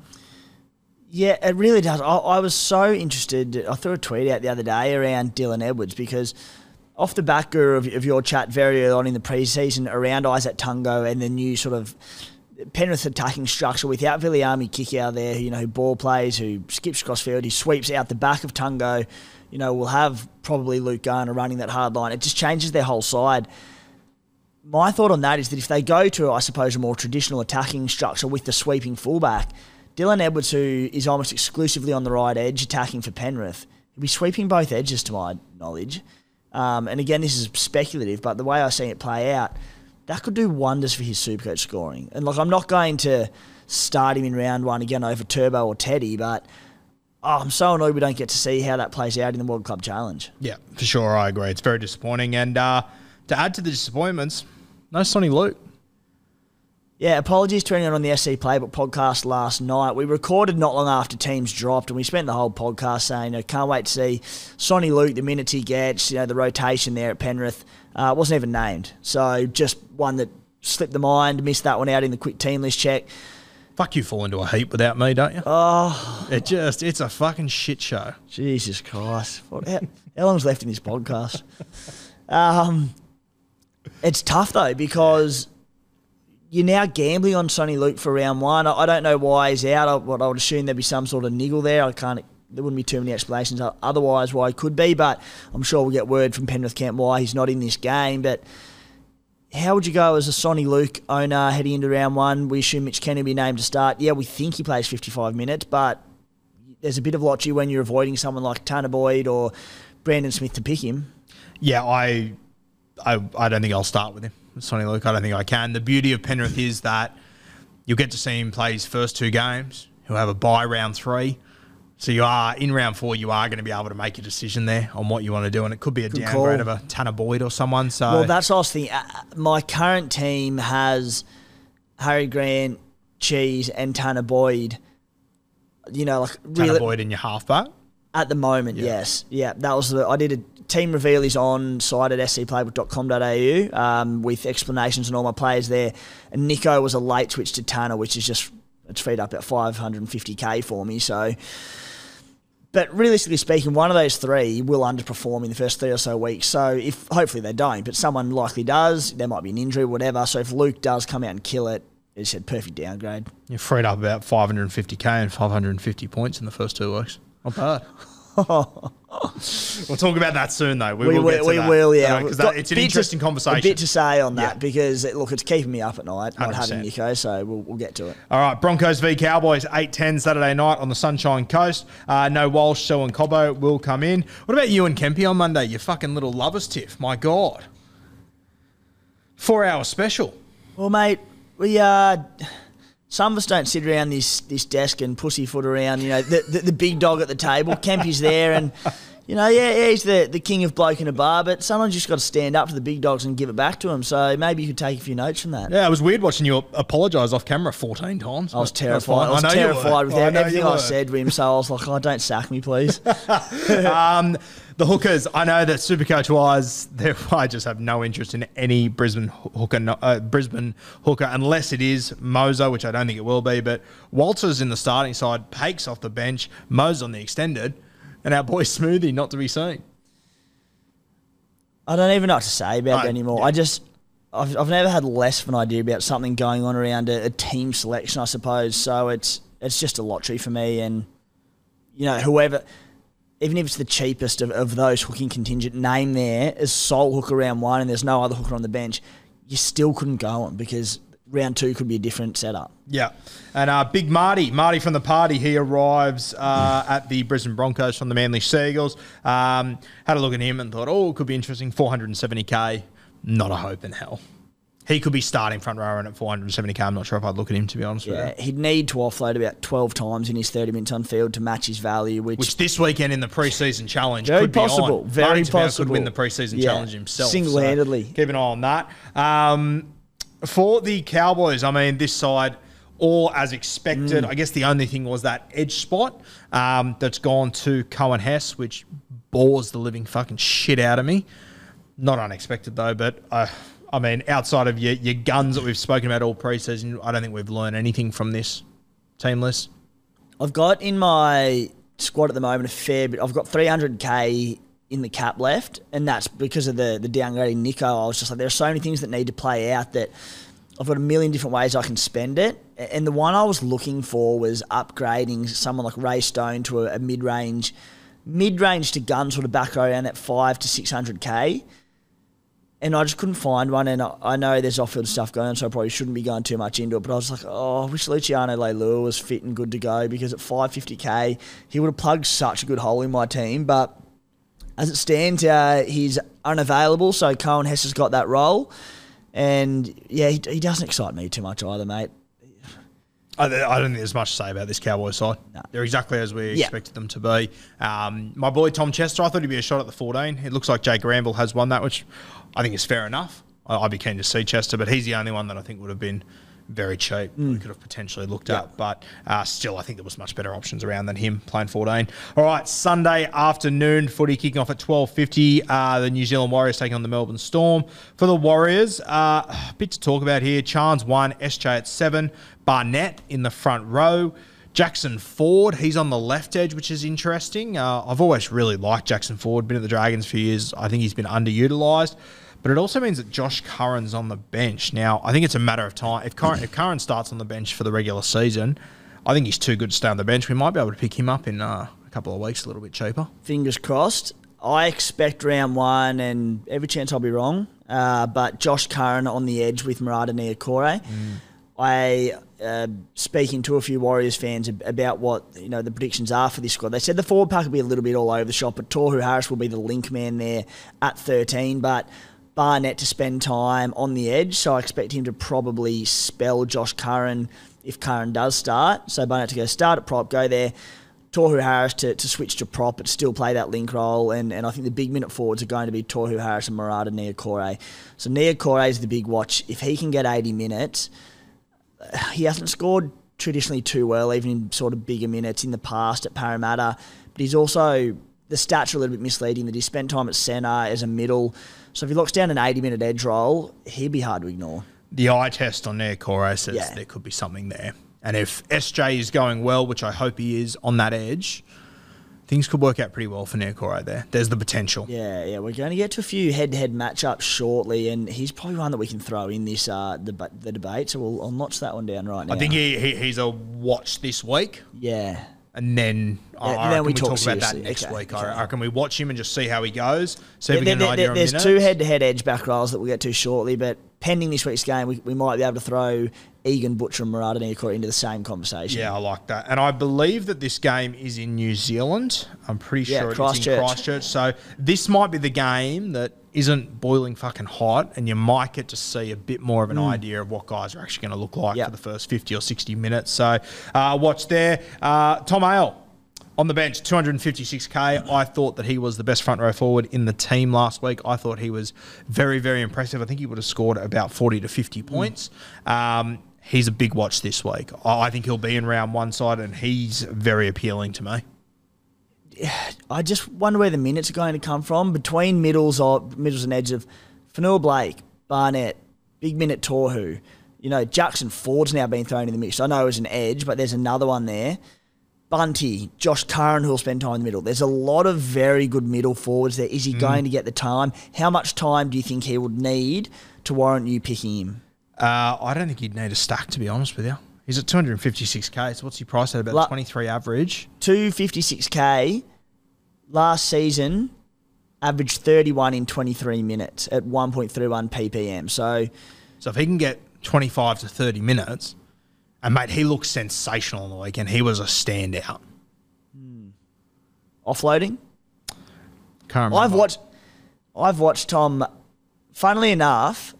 Yeah, it really does. I, I was so interested. I threw a tweet out the other day around Dylan Edwards because off the back of, of your chat very early on in the preseason around Isaac Tungo and the new sort of Penrith attacking structure without Viliame Kikau there, you know, who ball plays, who skips across field, he sweeps out the back of Tungo. You know, we'll have probably Luke Garner running that hard line. It just changes their whole side. My thought on that is that if they go to, I suppose, a more traditional attacking structure with the sweeping fullback, Dylan Edwards, who is almost exclusively on the right edge attacking for Penrith, he'll be sweeping both edges to my knowledge. Um, and again, this is speculative, but the way I see it play out, that could do wonders for his Supercoach scoring. And like, I'm not going to start him in round one again over Turbo or Teddy, but oh, I'm so annoyed we don't get to see how that plays out in the World Club Challenge. Yeah, for sure. I agree. It's very disappointing. And uh, to add to the disappointments, no Soni Luke. Yeah, apologies to anyone on the SC Playbook podcast last night. We recorded not long after teams dropped, and we spent the whole podcast saying, you know, can't wait to see Soni Luke, the minutes he gets, you know, the rotation there at Penrith. Uh, wasn't even named. So just one that slipped the mind, missed that one out in the quick team list check. Fuck you fall into a heap without me, don't you? Oh, It just, it's a fucking shit show. Jesus Christ. What, how, how long's left in this podcast? [laughs] Um, it's tough, though, because you're now gambling on Soni Luke for round one. I, don't know why he's out. I, what I would assume there'd be some sort of niggle there. I can't. There wouldn't be too many explanations otherwise why he could be, but I'm sure we'll get word from Penrith Camp why he's not in this game. But how would you go as a Soni Luke owner heading into round one? We assume Mitch Kennedy will be named to start. Yeah, we think he plays 55 minutes, but there's a bit of lotchy when you're avoiding someone like Tanner Boyd or Brandon Smith to pick him. Yeah, I, I, I don't think I'll start with him, Soni Luke. I don't think I can. The beauty of Penrith is that You'll get to see him play his first two games. He'll have a bye round three. So you are in round four. You are going to be able to make a decision there on what you want to do, and it could be a Good downgrade call. of a Tanner Boyd or someone. So Well, that's what I. Uh, My current team has Harry Grant, Cheese, and Tanner Boyd. You know, like Tanner really Boyd in your halfback. at the moment, yes, yeah. That was the I did a team reveal is on site at scplaybook.com.au um, with explanations on all my players there. And Nico was a late switch to Tanner, which is just it's freed up about 550k for me. So. But realistically speaking, one of those three will underperform in the first three or so weeks. So if hopefully they don't, but someone likely does, there might be an injury, whatever. So if Luke does come out and kill it, it's a perfect downgrade. You freed up about 550k and 550 points in the first two weeks. Not bad. [laughs] [laughs] we'll talk about that soon, though. We, We, will. will, get to we that. will, yeah. because Got it's an bit to- interesting conversation. A bit to say on that Yeah. because it, look, it's keeping me up at night not 100%. having Nico. So we'll, we'll get to it. All right, Broncos v Cowboys, 8-10 Saturday night on the Sunshine Coast. Uh, no Walsh, so and Cobbo will come in. What about you and Kempy on Monday? You fucking little lovers tiff. My God. Four hour special. Well, mate, we uh, some of us don't sit around this this desk and pussyfoot around. You know, the, the the big dog at the table. Kempy's there, and you know, yeah, yeah, he's the the king of bloke in a bar. But sometimes you just got to stand up to the big dogs and give it back to them. So maybe you could take a few notes from that. Yeah, it was weird watching you apologise off camera 14 times. I was but that's fine. terrified. I was were. terrified with I everything I said to him. So I was like, "Oh, don't sack me, please." [laughs] Um, the hookers, I know that Supercoach wise, [laughs] I just have no interest in any Brisbane hooker, uh, Brisbane hooker, unless it is Mozer, which I don't think it will be. But Walters in the starting side, Paix off the bench, Mozer on the extended, and our boy [laughs] Smoothie not to be seen. I don't even know what to say about it anymore. yeah. I just, I've, I've never had less of an idea about something going on around a, a team selection, I suppose. So it's it's just a lottery for me, and you know, whoever, even if it's the cheapest of, of those hooking contingent, name there is sole hooker round one, and there's no other hooker on the bench, you still couldn't go on because round two could be a different setup. Yeah. And uh, Big Marty, Marty from the party, he arrives uh, at the Brisbane Broncos from the Manly Seagulls. Um, had a look at him and thought, oh, it could be interesting. 470k, not a hope in hell. He could be starting front row and at 470k. I'm not sure if I'd look at him, to be honest Yeah, with you. he'd need to offload about 12 times in his 30 minutes on field to match his value, which, Which this weekend in the preseason challenge Very could be possible, on. very possible. could win the preseason Yeah, challenge himself. so single-handedly. keep an eye on that. Um, for the Cowboys, I mean, this side, all as expected. Mm. I guess the only thing was that edge spot um, that's gone to Coen Hess, which bores the living fucking shit out of me. Not unexpected though, but uh, I mean, outside of your, your guns that we've spoken about all preseason, I don't think we've learned anything from this team list. I've got in my squad at the moment a fair bit. I've got 300k in the cap left, and that's because of the the downgrading Nico. I was just like, there are so many things that need to play out that I've got a million different ways I can spend it. And the one I was looking for was upgrading someone like Ray Stone to a, a mid range, mid range to gun sort of back around that five to 600k. And I just couldn't find one. And I, I know there's off-field stuff going on, so I probably shouldn't be going too much into it. But I was like, oh, I wish Luciano Leilua was fit and good to go because at 550k, he would have plugged such a good hole in my team. But as it stands, uh, he's unavailable, so Coen Hess has got that role. And yeah, he, he doesn't excite me too much either, mate. I, I don't think there's much to say about this Cowboys side. No. They're exactly as we Yeah. expected them to be. Um, my boy Tom Chester, I thought he'd be a shot at the 14. It looks like Jake Ramble has won that, which I think is fair enough. I- I'd be keen to see Chester, but he's the only one that I think would have been very cheap. We could have potentially looked at, but uh, still, I think there was much better options around than him playing 14. All right, Sunday afternoon footy kicking off at 12:50. Uh, the New Zealand Warriors taking on the Melbourne Storm. For the Warriors, uh, a bit to talk about here. Chance one, SJ at seven, Barnett in the front row. Jackson Ford, he's on the left edge, which is interesting. Uh, I've always really liked Jackson Ford. Been at the Dragons for years. I think he's been underutilized. But it also means that Josh Curran's on the bench. Now, I think it's a matter of time. If Curran, if Curran starts on the bench for the regular season, I think he's too good to stay on the bench. We might be able to pick him up in uh, a couple of weeks, a little bit cheaper. Fingers crossed. I expect round one, and every chance I'll be wrong. Uh, but Josh Curran on the edge with Marata Niukore. I uh, speaking to a few Warriors fans about what you know the predictions are for this squad. They said the forward pack will be a little bit all over the shop, but Tohu Harris will be the link man there at 13. But Barnett to spend time on the edge, so I expect him to probably spell Josh Curran if Curran does start. So Barnett to go start at prop, go there. Tohu Harris to, to switch to prop, but still play that link role. And, and I think the big minute forwards are going to be Tohu Harris and Marata Niukore. So Niukore is the big watch. If he can get 80 minutes, he hasn't scored traditionally too well, even in sort of bigger minutes in the past at Parramatta. But he's also, the stats are a little bit misleading that he spent time at centre as a middle. So if he locks down an 80 minute edge role, he'd be hard to ignore. The eye test on Niukore says Yeah. there could be something there. And if SJ is going well, which I hope he is on that edge, things could work out pretty well for Niukore there. There's the potential. Yeah, yeah, we're going to get to a few head-to-head matchups shortly, and he's probably one that we can throw in this uh, the, the debate. So we'll I'll notch that one down right now. I think he, he he's a watch this week. yeah, And then, I- and I then we talk talk, about that next Okay, week. okay. I reckon we watch him and just see how he goes. See if we There- get an there- idea of there's two head-to-head edge back rolls that we'll get to shortly, but pending this week's game, we, we might be able to throw Egan Butcher and Marata into the same conversation. Yeah, I like that. And I believe that this game is in New Zealand. I'm pretty Yeah, sure it's Christchurch. in Christchurch. So this might be the game that isn't boiling fucking hot, and you might get to see a bit more of an idea of what guys are actually going to look like Mm. Yeah. for the first 50 or 60 minutes. So uh, watch there. Uh, Tom Ale. On the bench, 256k. I thought that he was the best front row forward in the team last week. I thought he was very, very impressive. I think he would have scored about 40 to 50 Mm. points. Um, he's a big watch this week. I think he'll be in round one side, and he's very appealing to me. [sighs] I just wonder where the minutes are going to come from between middles or middles and edge of Fonua-Blake, Barnett, big minute Tohu. You know, Jackson Ford's now been thrown in the mix. I know as an edge, but there's another one there. Bunty, Josh Curran, who'll spend time in the middle. There's a lot of very good middle forwards there. Is he going to get the time? How much time do you think he would need to warrant you picking him? Uh, I don't think he'd need a stack, to be honest with you. He's at 256k. So what's he priced at? About La- 23 average. 256k last season averaged 31 in 23 minutes at 1.31 ppm. So So if he can get 25 to 30 minutes, and mate, he looked sensational on the weekend. He was a standout. Hmm. offloading. Can't I've watched I've watched Tom funnily enough,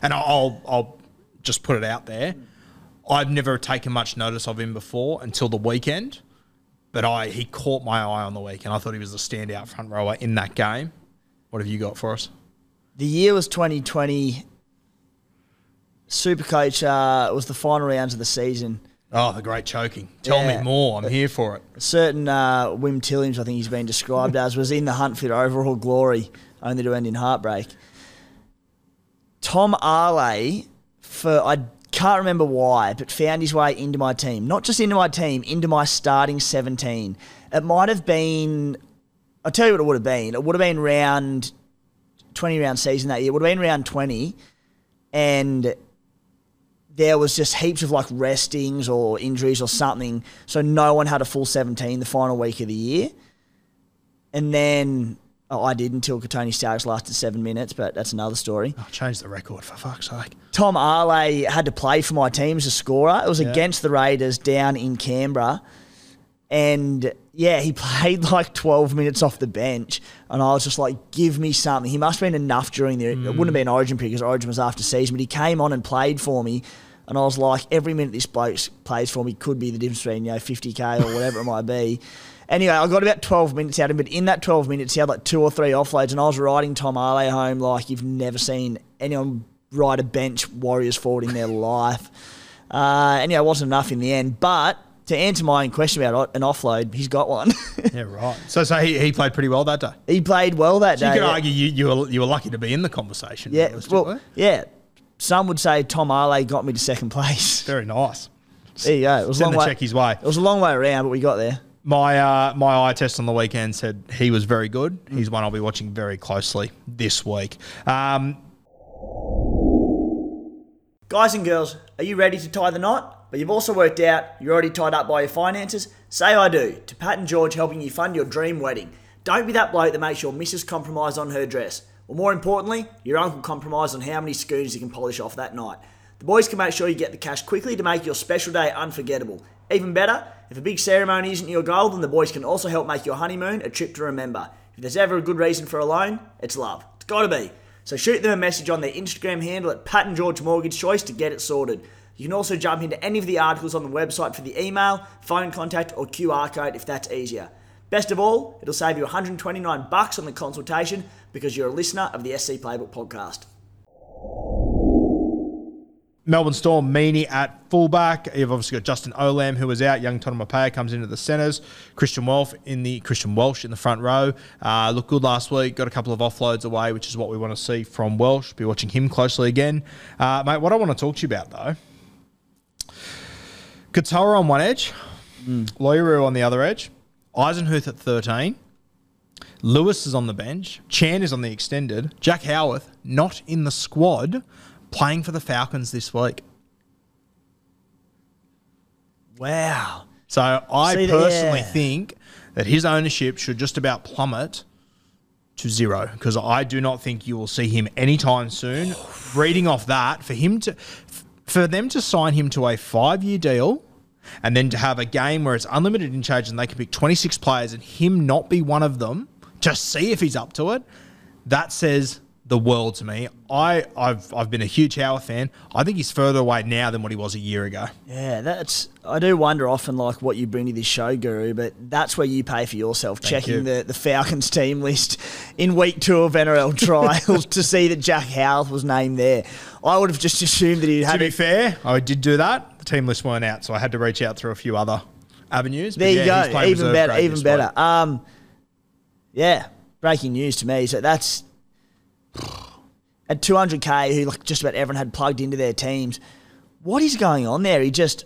and I'll I'll just put it out there. I've never taken much notice of him before until the weekend, but I he caught my eye on the weekend. I thought he was a standout front rower in that game. What have you got for us? the year was 2020. Supercoach uh, was the final rounds of the season. Oh, the great choking. Tell Yeah. me more. I'm here for it. A certain uh, Wim Tilliams, I think he's been described as, was in the hunt for overall glory, only to end in heartbreak. Tom Ale, for I can't remember why, but found his way into my team. Not just into my team, into my starting 17. It might have been, I'll tell you what it would have been. It would have been round 20 round season that year. It would have been round 20. And there was just heaps of like restings or injuries or something. So no one had a full 17 the final week of the year. And then oh, I did until Kotoni Staggs lasted seven minutes, but that's another story. Oh, change the record for fuck's sake. Tom Ale had to play for my team as a scorer. It was Yeah. against the Raiders down in Canberra. And yeah, he [laughs] played like 12 minutes off the bench. And I was just like, give me something. He must have been enough during the. It wouldn't have been Origin pick because Origin was after season, but he came on and played for me. And I was like, every minute this bloke plays for me could be the difference between, you know, 50K or whatever it might be. [laughs] Anyway, I got about 12 minutes out of him, but in that 12 minutes, he had like two or three offloads, and I was riding Tom Ale home like you've never seen anyone ride a bench Warriors forward in their [laughs] life. Uh, and yeah, it wasn't enough in the end. But to answer my own question about an offload, he's got one. [laughs] Yeah, right. So, so he, he played pretty well that day. he played well that So you could yeah. argue you, you, were, you were lucky to be in the conversation. Yeah, well, yeah. Some would say Tom Ale got me to second place. [laughs] very nice. There you go. It was a long the way. check his way. It was a long way around, but we got there. My uh, my eye test on the weekend said he was very good. He's one I'll be watching very closely this week. Um, Guys and girls, are you ready to tie the knot? But you've also worked out you're already tied up by your finances? Say I do to Pat and George helping you fund your dream wedding. Don't be that bloke that makes your missus compromise on her dress. Or more importantly, your uncle compromise on how many scooters he can polish off that night. The boys can make sure you get the cash quickly to make your special day unforgettable. Even better, if a big ceremony isn't your goal, then the boys can also help make your honeymoon a trip to remember. If there's ever a good reason for a loan, it's love. It's got to be. So shoot them a message on their Instagram handle at Pat and George Mortgage Choice to get it sorted. You can also jump into any of the articles on the website for the email, phone contact, or QR code if that's easier. Best of all, it'll save you 129 bucks on the consultation because you're a listener of the SC Playbook podcast. Melbourne Storm, Meaney at fullback. You've obviously got Justin Olam, who was out. Young Tonumaipea comes into the centres. Christian Welch in the Christian Welch in the front row. Uh, looked good last week. Got a couple of offloads away, which is what we want to see from Welch. Be watching him closely again, uh, mate. What I want to talk to you about though, Katoa on one edge, mm. Loiero on the other edge, Eisenhuth at thirteen. Lewis is on the bench. Chan is on the extended. Jack Howarth not in the squad playing for the Falcons this week. Wow. So I See, personally yeah. think that his ownership should just about plummet to zero because I do not think you will see him anytime soon. Reading off that, for him to, for them to sign him to a five-year deal, and then to have a game where it's unlimited in charge and they can pick 26 players and him not be one of them, just see if he's up to it. That says the world to me. I, I've I've been a huge Howarth fan. I think he's further away now than what he was a year ago. Yeah, that's I do wonder often like what you bring to this show, Guru, but that's where you pay for yourself, Thank checking you. the, the Falcons team [laughs] list in week two of NRL trials to see that Jack Howarth was named there. I would have just assumed that he had To be it. fair, I did do that. The team list weren't out, so I had to reach out through a few other avenues. There you yeah, go. Even better, even better. Um, yeah, breaking news to me. So that's at 200k, who like just about everyone had plugged into their teams. What is going on there? He just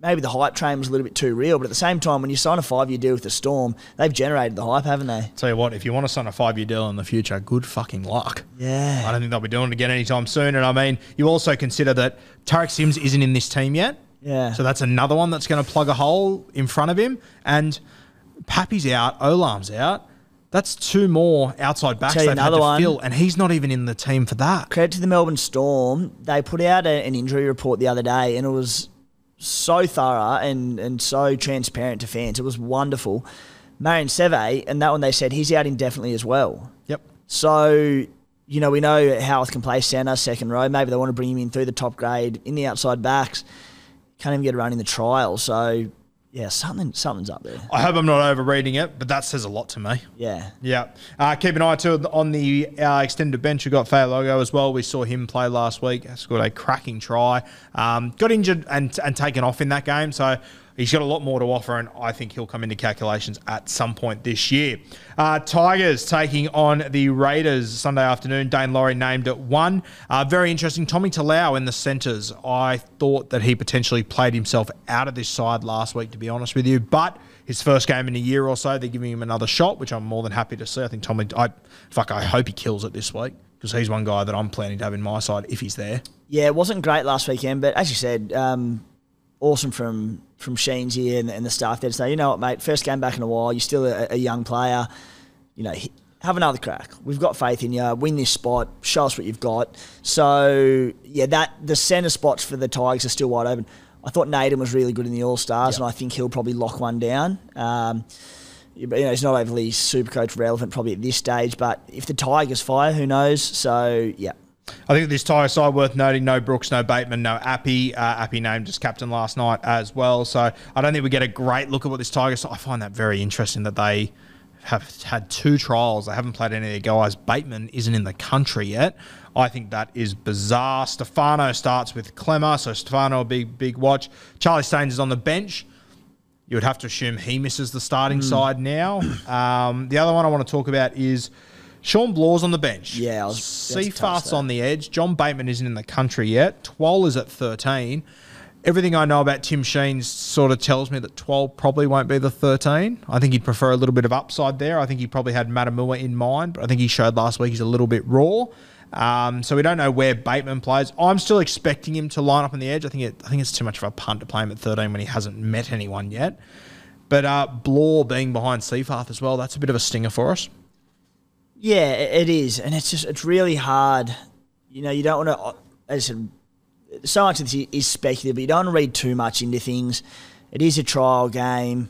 maybe the hype train was a little bit too real, but at the same time, when you sign a five-year deal with the Storm, they've generated the hype, haven't they? Tell you what, if you want to sign a five-year deal in the future, good fucking luck. Yeah, I don't think they'll be doing it again anytime soon. And I mean, you also consider that Tariq Sims isn't in this team yet. Yeah, so that's another one that's going to plug a hole in front of him. And Pappy's out, Olam's out. That's two more outside backs they've had to one. fill, and he's not even in the team for that. Credit to the Melbourne Storm. They put out a, an injury report the other day, and it was so thorough and, and so transparent to fans. It was wonderful. Marion Seve, and that one they said he's out indefinitely as well. Yep. So, you know, we know Howarth can play centre, second row. Maybe they want to bring him in through the top grade in the outside backs. Can't even get a run in the trial. So yeah, something something's up there. I hope I'm not overreading it, but that says a lot to me. Yeah. Yeah. Uh, keep an eye too on the uh, extended bench. We've got Logo as well. We saw him play last week. Scored a cracking try. Um, got injured and, and taken off in that game. So He's got a lot more to offer, and I think he'll come into calculations at some point this year. Uh, Tigers taking on the Raiders Sunday afternoon. Daine Laurie named at one. Uh, very interesting. Tommy Talau in the centres. I thought that he potentially played himself out of this side last week, to be honest with you, but his first game in a year or so. They're giving him another shot, which I'm more than happy to see. I think Tommy, I fuck, I hope he kills it this week because he's one guy that I'm planning to have in my side if he's there. Yeah, it wasn't great last weekend, but as you said, um, awesome from from Sheens here and, and, the staff there to say, you know what, mate, first game back in a while, you're still a, a young player, you know, have another crack. We've got faith in you. Win this spot. Show us what you've got. So yeah, that the centre spots for the Tigers are still wide open. I thought Naden was really good in the All Stars, yep. and I think he'll probably lock one down. Um, you know, he's not overly super coach relevant probably at this stage, but if the Tigers fire, who knows? So yeah, I think this tyre side worth noting: no Brooks, no Bateman, no Appy. Uh, Appy named as captain last night as well. So I don't think we get a great look at what this Tigers. I find that very interesting that they have had two trials. They haven't played any of their guys. Bateman isn't in the country yet. I think that is bizarre. Stefano starts with Klemmer, so Stefano a big big watch. Charlie Staines is on the bench. You would have to assume he misses the starting mm. side now. Um, the other one I want to talk about is Shawn Blore's on the bench. Yeah, I was Seyfarth's on the edge. John Bateman isn't in the country yet. Twal is at 13. Everything I know about Tim Sheen sort of tells me that Twal probably won't be the 13. I think he'd prefer a little bit of upside there. I think he probably had Matamua in mind, but I think he showed last week he's a little bit raw. Um, so we don't know where Bateman plays. I'm still expecting him to line up on the edge. I think it, I think it's too much of a punt to play him at 13 when he hasn't met anyone yet. But uh, Blaw being behind Seyfarth as well, that's a bit of a stinger for us. Yeah, it is, and it's just it's really hard. You know, you don't want to. As I said, so much of this is speculative, but you don't want to read too much into things. It is a trial game.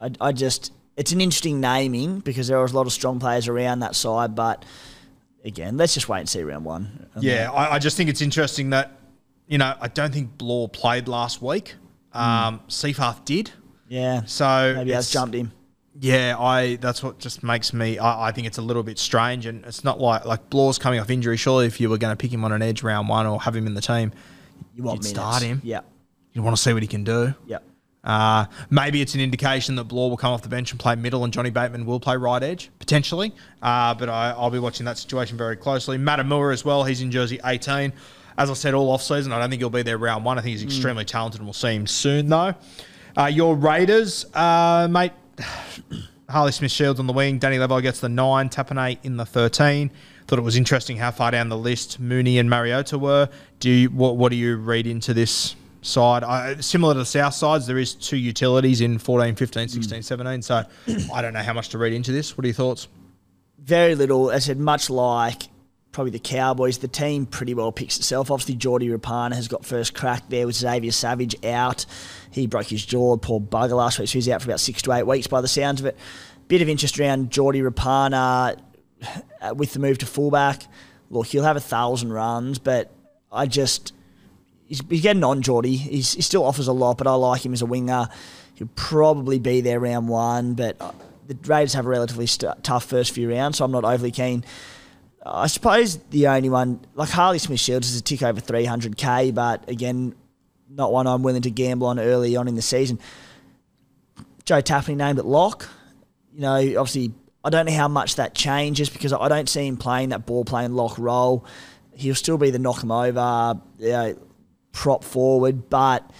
I, I just it's an interesting naming because there are a lot of strong players around that side, but again, let's just wait and see round one. Um, Yeah, I, I just think it's interesting that, you know, I don't think Blore played last week. Um, Seyfarth did. yeah. So Maybe has jumped him. Yeah, I. That's what just makes me. I, I think it's a little bit strange, and it's not like like Blore's coming off injury. Surely, if you were going to pick him on an edge round one or have him in the team, You want You'd minutes. start him. Yeah. you want to see what he can do. Yeah. Uh, maybe it's an indication that Blore will come off the bench and play middle, and Johnny Bateman will play right edge potentially. Uh, but I, I'll be watching that situation very closely. Matamua as well. He's in jersey 18. As I said all off season, I don't think he'll be there round one. I think he's extremely talented, and we'll see him soon though. Uh, your Raiders, uh, mate. Harley Smith Shields on the wing. Danny Levi gets the nine. Tapine in the thirteen. Thought it was interesting how far down the list Mooney and Mariota were. Do you, what, what do you read into this side? I, similar to the South sides, there is two utilities in 14, 15, hmm. 16, 17. So I don't know how much to read into this. What are your thoughts? very little. I said, much like probably the Cowboys, the team pretty well picks itself. Obviously, Geordie Rapana has got first crack there with Xavier Savage out. He broke his jaw, poor bugger last week, so he's out for about six to eight weeks by the sounds of it. Bit of interest around Geordie Rapana uh, with the move to fullback. Look, he'll have a thousand runs, but I just he's, he's getting on Geordie. He's, he still offers a lot, but I like him as a winger. He'll probably be there round one, but uh, the Raiders have a relatively st- tough first few rounds, so I'm not overly keen. I suppose the only one, like Harley Smith Shields, is a tick over 300k, but again, not one I'm willing to gamble on early on in the season. Joe Tapine named at lock. You know, obviously, I don't know how much that changes because I don't see him playing that ball playing lock role. He'll still be the knock him over, you know, prop forward, but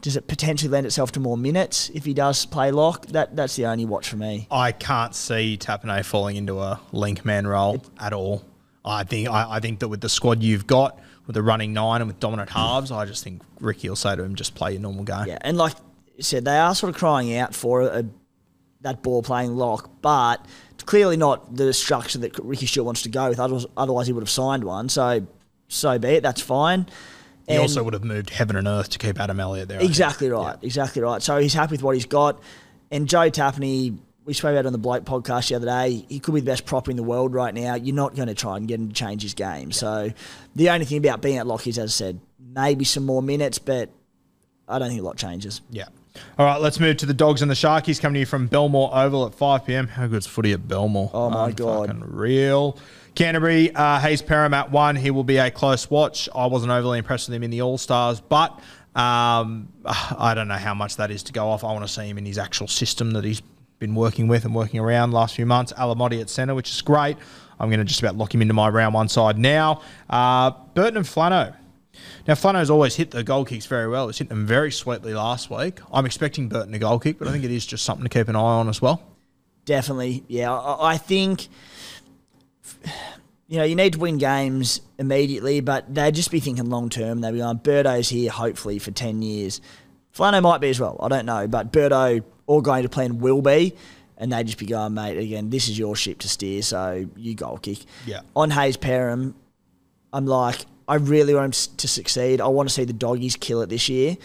does it potentially lend itself to more minutes if he does play lock? That that's the only watch for me. I can't see Tapine falling into a link man role at all. I think I, I think that with the squad you've got, with the running nine and with dominant halves, I just think Ricky will say to him, just play your normal game. Yeah, and like you said, they are sort of crying out for a, that ball playing lock, but it's clearly not the structure that Ricky Stuart wants to go with. Otherwise, otherwise he would have signed one. So, so be it. That's fine. He And- also would have moved heaven and earth to keep Adam Elliott there. Exactly right. Exactly right. So he's happy with what he's got. And Joe Tapine, we spoke about on the Bloke podcast the other day. He could be the best prop in the world right now. You're not going to try and get him to change his game. So the only thing about being at lock is, as I said, maybe some more minutes, but I don't think a lot changes. Yeah. All right, let's move to the Dogs and the Sharkies coming to you from Belmore Oval at 5 p.m. How good's footy at Belmore? Oh, my God. Fucking real. Canterbury, uh, Hayze Perham at one. He will be a close watch. I wasn't overly impressed with him in the All Stars, but um, [sighs] I don't know how much that is to go off. I want to see him in his actual system that he's been working with and working around last few months. Alamoti at centre, which is great. I'm going to just about lock him into my round one side now. Uh, Burton and Flano. Now, Flano's always hit the goal kicks very well. He's hit them very sweetly last week. I'm expecting Burton to goal kick, but I think it is just something to keep an eye on as well. Definitely, yeah. I think [sighs] you know you need to win games immediately, but they'd just be thinking long term. They'd be going, Birdo's here hopefully for ten years. Flano might be as well. I don't know, but Birdo all going to plan will be, and they'd just be going, mate. Again, this is your ship to steer, so you goal kick. Yeah. On Hayze Perham, I'm like, I really want him to succeed. I want to see the doggies kill it this year.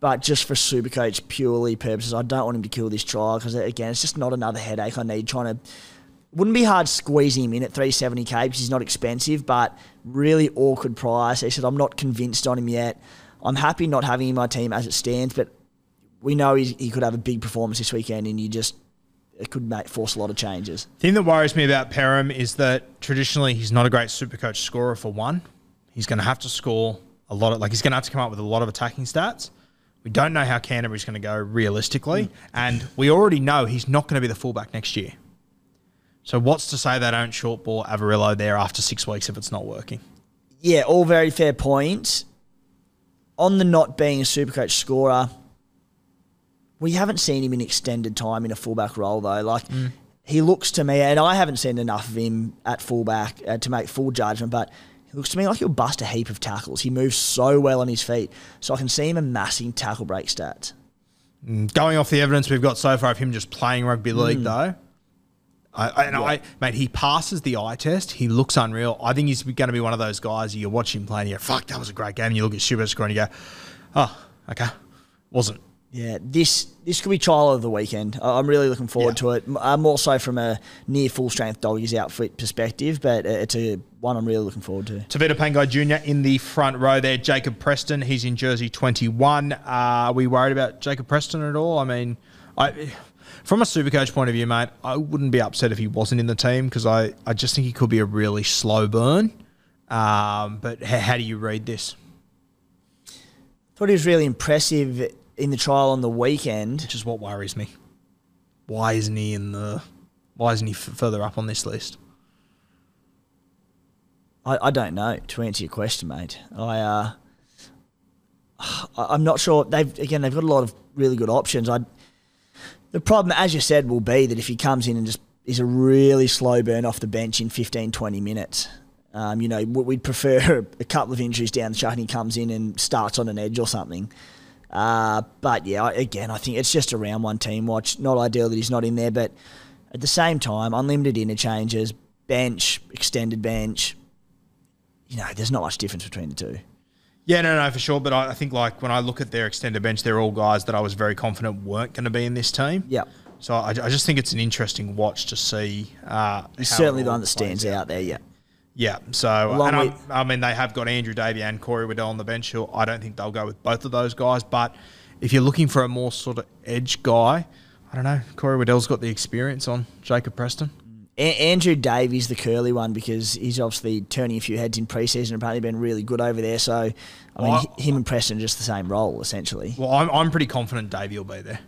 But just for Supercoach purely purposes, I don't want him to kill this trial because again, it's just not another headache I need trying to. Wouldn't be hard squeezing him in at 370k because he's not expensive, but really awkward price. He said I'm not convinced on him yet. I'm happy not having him in my team as it stands, but we know he, he could have a big performance this weekend, and you just it could make, force a lot of changes. thing that worries me about Perham is that traditionally he's not a great super coach scorer for one. He's going to have to score a lot of, like, he's going to have to come up with a lot of attacking stats. We don't know how Canterbury's going to go realistically. Hmm. And we already know he's not going to be the fullback next year. So what's to say they don't short ball Avarillo there after six weeks if it's not working? Yeah, all very fair points. On the not being a supercoach scorer, we haven't seen him in extended time in a fullback role though. Like mm. he looks to me, and I haven't seen enough of him at fullback uh, to make full judgment, but he looks to me like he'll bust a heap of tackles. He moves so well on his feet, so I can see him amassing tackle break stats. Mm, going off the evidence we've got so far of him just playing rugby league, mm. though, I, I, and I, mate, he passes the eye test. He looks unreal. I think he's going to be one of those guys you watch him play and you go, fuck, that was a great game. And you look at Super Score and you go, oh, okay. Wasn't Yeah, this this could be trial of the weekend. I'm really looking forward Yeah. to it. M- uh, more so from a near full strength doggies outfit perspective, but uh, it's a one I'm really looking forward to. Tevita Pangai Jr. in the front row there. Jacob Preston, he's in jersey 21. Uh, are we worried about Jacob Preston at all? I mean, I, from a supercoach point of view, mate, I wouldn't be upset if he wasn't in the team because I, I just think he could be a really slow burn. Um, but h- how do you read this? Thought he was really impressive in the trial on the weekend. Which is what worries me. Why isn't he in the? Why isn't he f- further up on this list? I, I don't know to answer your question, mate. I uh, [sighs] I'm not sure. They've again they've got a lot of really good options. I the problem, as you said, will be that if he comes in and just is a really slow burn off the bench in 15, 20 minutes. Um, you know, we'd prefer [laughs] a couple of injuries down the track and he comes in and starts on an edge or something. Uh, but yeah, again, I think it's just a round one team watch. Not ideal that he's not in there, but at the same time, unlimited interchanges, bench, extended bench. You know, there's not much difference between the two. Yeah, no, no, for sure. But I, I think like when I look at their extended bench, they're all guys that I was very confident weren't going to be in this team. Yeah, So I, I just think it's an interesting watch to see. Uh, certainly the one that stands plays out there. Yeah, Yeah. So Along and I, with- I mean, they have got Andrew Davey and Corey Waddell on the bench. Who I don't think they'll go with both of those guys. But if you're looking for a more sort of edge guy, I don't know. Corey Waddell's got the experience on Jacob Preston. A- Andrew Davies, the curly one, because he's obviously turning a few heads in preseason. And apparently, been really good over there. So, I mean, Well, hi- him and Preston are just the same role essentially. Well, I'm, I'm pretty confident Davey will be there.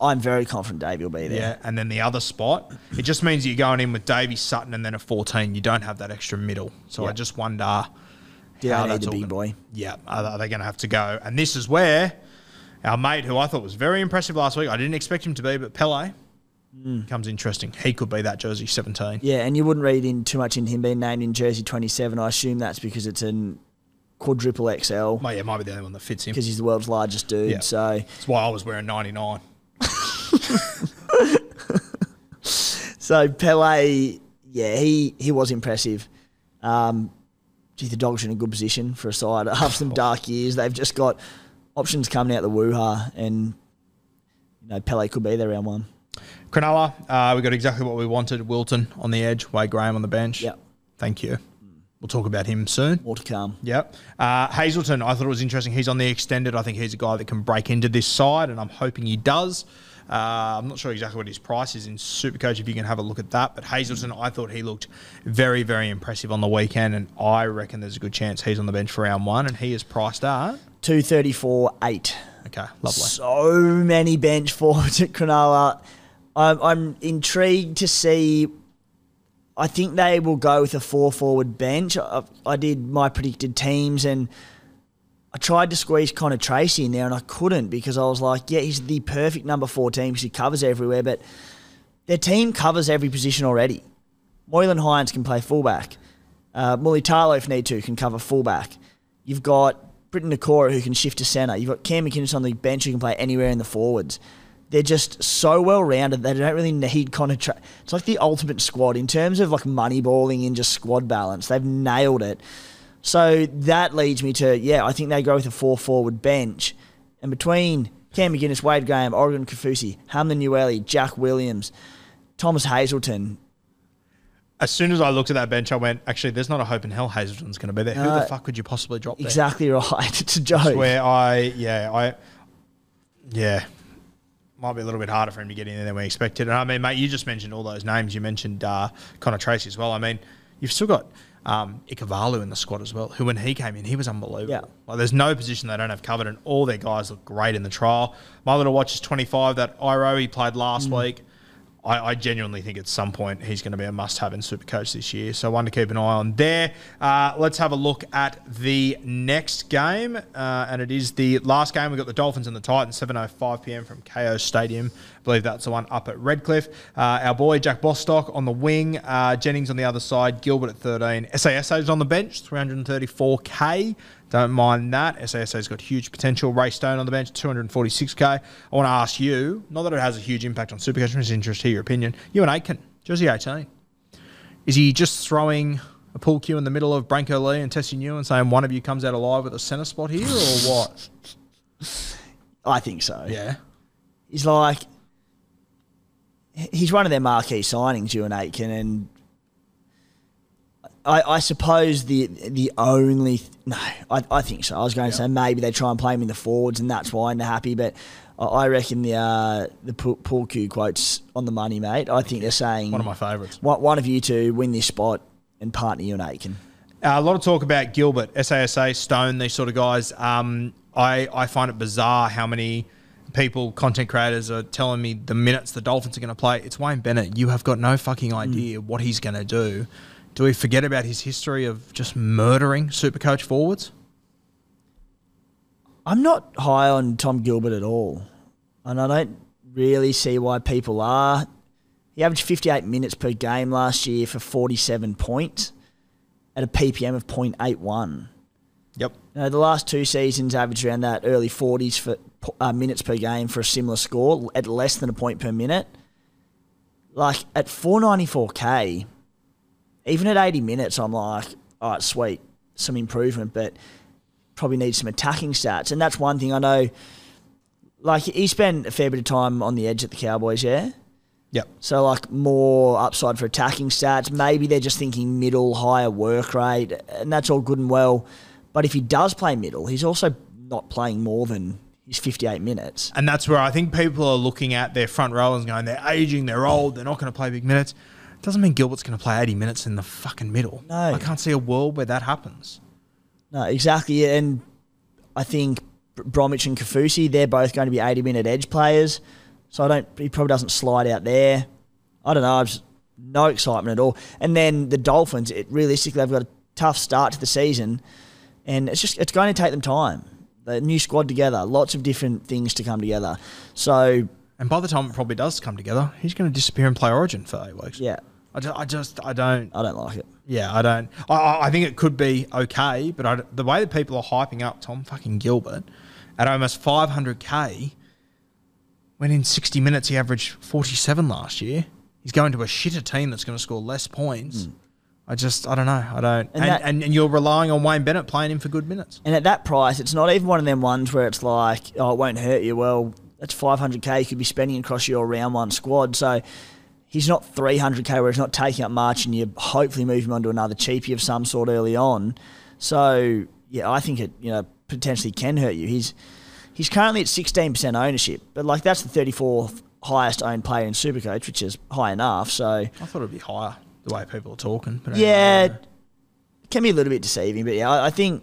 I'm very confident Davey will be there. Yeah, and then the other spot, it just means you're going in with Davey Sutton and then a 14. You don't have that extra middle. So I just wonder Do they need the big gonna- boy? Yeah, are are they going to have to go? And this is where our mate, who I thought was very impressive last week, I didn't expect him to be, but Pele comes interesting. He could be that jersey 17. Yeah, and you wouldn't read in too much in him being named in jersey 27. I assume that's because it's an quadruple XL Well, yeah, it might be the only one that fits him. because he's the world's largest dude. Yeah. So, That's why I was wearing 99. [laughs] so Pele, yeah, he he was impressive. Um, gee, the dogs are in a good position for a side [laughs] after some dark years. They've just got options coming out the woo-ha, and you know Pele could be there round one. Cronulla, uh, we got exactly what we wanted. Wilton on the edge, Wade Graham on the bench. Yep. Thank you. We'll talk about him soon. More to come. Yep. Uh, Hazelton, I thought it was interesting. He's on the extended. I think he's a guy that can break into this side, and I'm hoping he does. Uh, I'm not sure exactly what his price is in Supercoach, if you can have a look at that. But Hazelton, I thought he looked very, very impressive on the weekend, and I reckon there's a good chance he's on the bench for round one, and he is priced at. Two thirty four eight. Okay, lovely. So many bench forwards at Cronulla. I'm, I'm intrigued to see. I think they will go with a four forward bench. I, I did my predicted teams and I tried to squeeze Connor Tracey in there and I couldn't because I was like, yeah, he's the perfect number 14 because he covers everywhere, but their team covers every position already. Moylan Hynes can play fullback. Uh, Mulitalo, if need to, can cover fullback. You've got Briton Nikora who can shift to centre. You've got Cam McInnes on the bench who can play anywhere in the forwards. They're just so well rounded. They don't really need. Tra- it's like the ultimate squad in terms of like money balling and just squad balance. They've nailed it. So that leads me to yeah, I think they go with a four forward bench, and between Cam McInnes, Wade Graham, Oregon Kaufusi, Hamlin Ueli, Jack Williams, Thomas Hazelton. As soon as I looked at that bench, I went, actually, there's not a hope in hell Hazelton's going to be there. Who the fuck could you possibly drop there? Exactly [laughs] right. It's a joke. where I yeah I yeah might be a little bit harder for him to get in there than we expected. And I mean, mate, you just mentioned all those names. You mentioned uh, Connor Tracey as well. I mean, you've still got um, Ikavalu in the squad as well, who when he came in, he was unbelievable. Yeah. Like, there's no position they don't have covered, and all their guys look great in the trial. My little watch is 25. That Iro he played last Mm. week. I, I genuinely think at some point he's going to be a must-have in Supercoach this year. So one to keep an eye on there. Uh, let's have a look at the next game, uh, and it is the last game. We've got the Dolphins and the Titans, 7:05 p.m. from Kayo Stadium. I believe that's the one up at Redcliffe. Uh, our boy Jack Bostock on the wing, uh, Jennings on the other side, Gilbert at 13. SASA's on the bench, 334k. Don't mind that. SASA's got huge potential. Ray Stone on the bench, 246k. I want to ask you, not that it has a huge impact on Supercoach, interested to hear your opinion. Euan Aitken, Jersey 18. Is he just throwing a pool cue in the middle of Brenko Lee and Tesi Niu and saying one of you comes out alive with a centre spot here or what? I think so. Yeah. He's like, he's one of their marquee signings, Euan Aitken, and I, I suppose the the only no, I, I think so. I was going to say maybe they try and play him in the forwards, and that's why they're happy. But I- I reckon the uh, the Paul Q quotes on the money, mate. I think they're saying One of my favourites. one, one of you two win this spot and partner Euan Aitken. Uh, a lot of talk about Gilbert, SASA, Stone, these sort of guys. Um, I, I find it bizarre how many people, content creators, are telling me the minutes the Dolphins are going to play. It's Wayne Bennett. You have got no fucking idea what he's going to do. Do we forget about his history of just murdering Supercoach forwards? I'm not high on Tom Gilbert at all, and I don't really see why people are. He averaged 58 minutes per game last year for 47 points at a PPM of 0.81. Yep. You know, the last two seasons averaged around that early 40s for uh, minutes per game for a similar score at less than a point per minute. Like at 494k, even at 80 minutes, I'm like, all right, sweet, some improvement, but probably needs some attacking stats. And that's one thing I know. Like he spent a fair bit of time on the edge at the Cowboys, yeah. Yep. So like more upside for attacking stats. Maybe they're just thinking middle, higher work rate, and that's all good and well. But if he does play middle, he's also not playing more than his 58 minutes. And that's where I think people are looking at their front rowers and going, they're aging, they're old, they're not going to play big minutes. Doesn't mean Gilbert's going to play 80 minutes in the fucking middle. No. I can't see a world where that happens. No, exactly. And I think Br- Bromwich and Kaufusi, they're both going to be 80 minute edge players. So I don't, he probably doesn't slide out there. I don't know. I've no excitement at all. And then the Dolphins, it, realistically, they've got a tough start to the season. And it's just, it's going to take them time. The new squad together, lots of different things to come together. So, And by the time it probably does come together, he's going to disappear and play Origin for eight weeks. yeah, I just, I just, I don't. I don't like it. Yeah, I don't. I- I, think it could be okay, but I, the way that people are hyping up Tom fucking Gilbert at almost 500k, when in 60 minutes he averaged 47 last year, he's going to a shitter team that's going to score less points. Hmm. I just, I don't know. I don't. And And, that- and, and, you're relying on Wayne Bennett playing him for good minutes. And at that price, it's not even one of them ones where it's like, oh, it won't hurt you. Well, that's 500k you could be spending across your round one squad. So he's not 300k where he's not taking up much and you hopefully move him onto another cheapie of some sort early on. So, yeah, I think it, you know, potentially can hurt you. He's he's currently at 16% ownership, but like that's the 34th highest owned player in Supercoach, which is high enough. So, I thought it'd be higher the way people are talking. But yeah, anyway. can be a little bit deceiving, but yeah, I, I think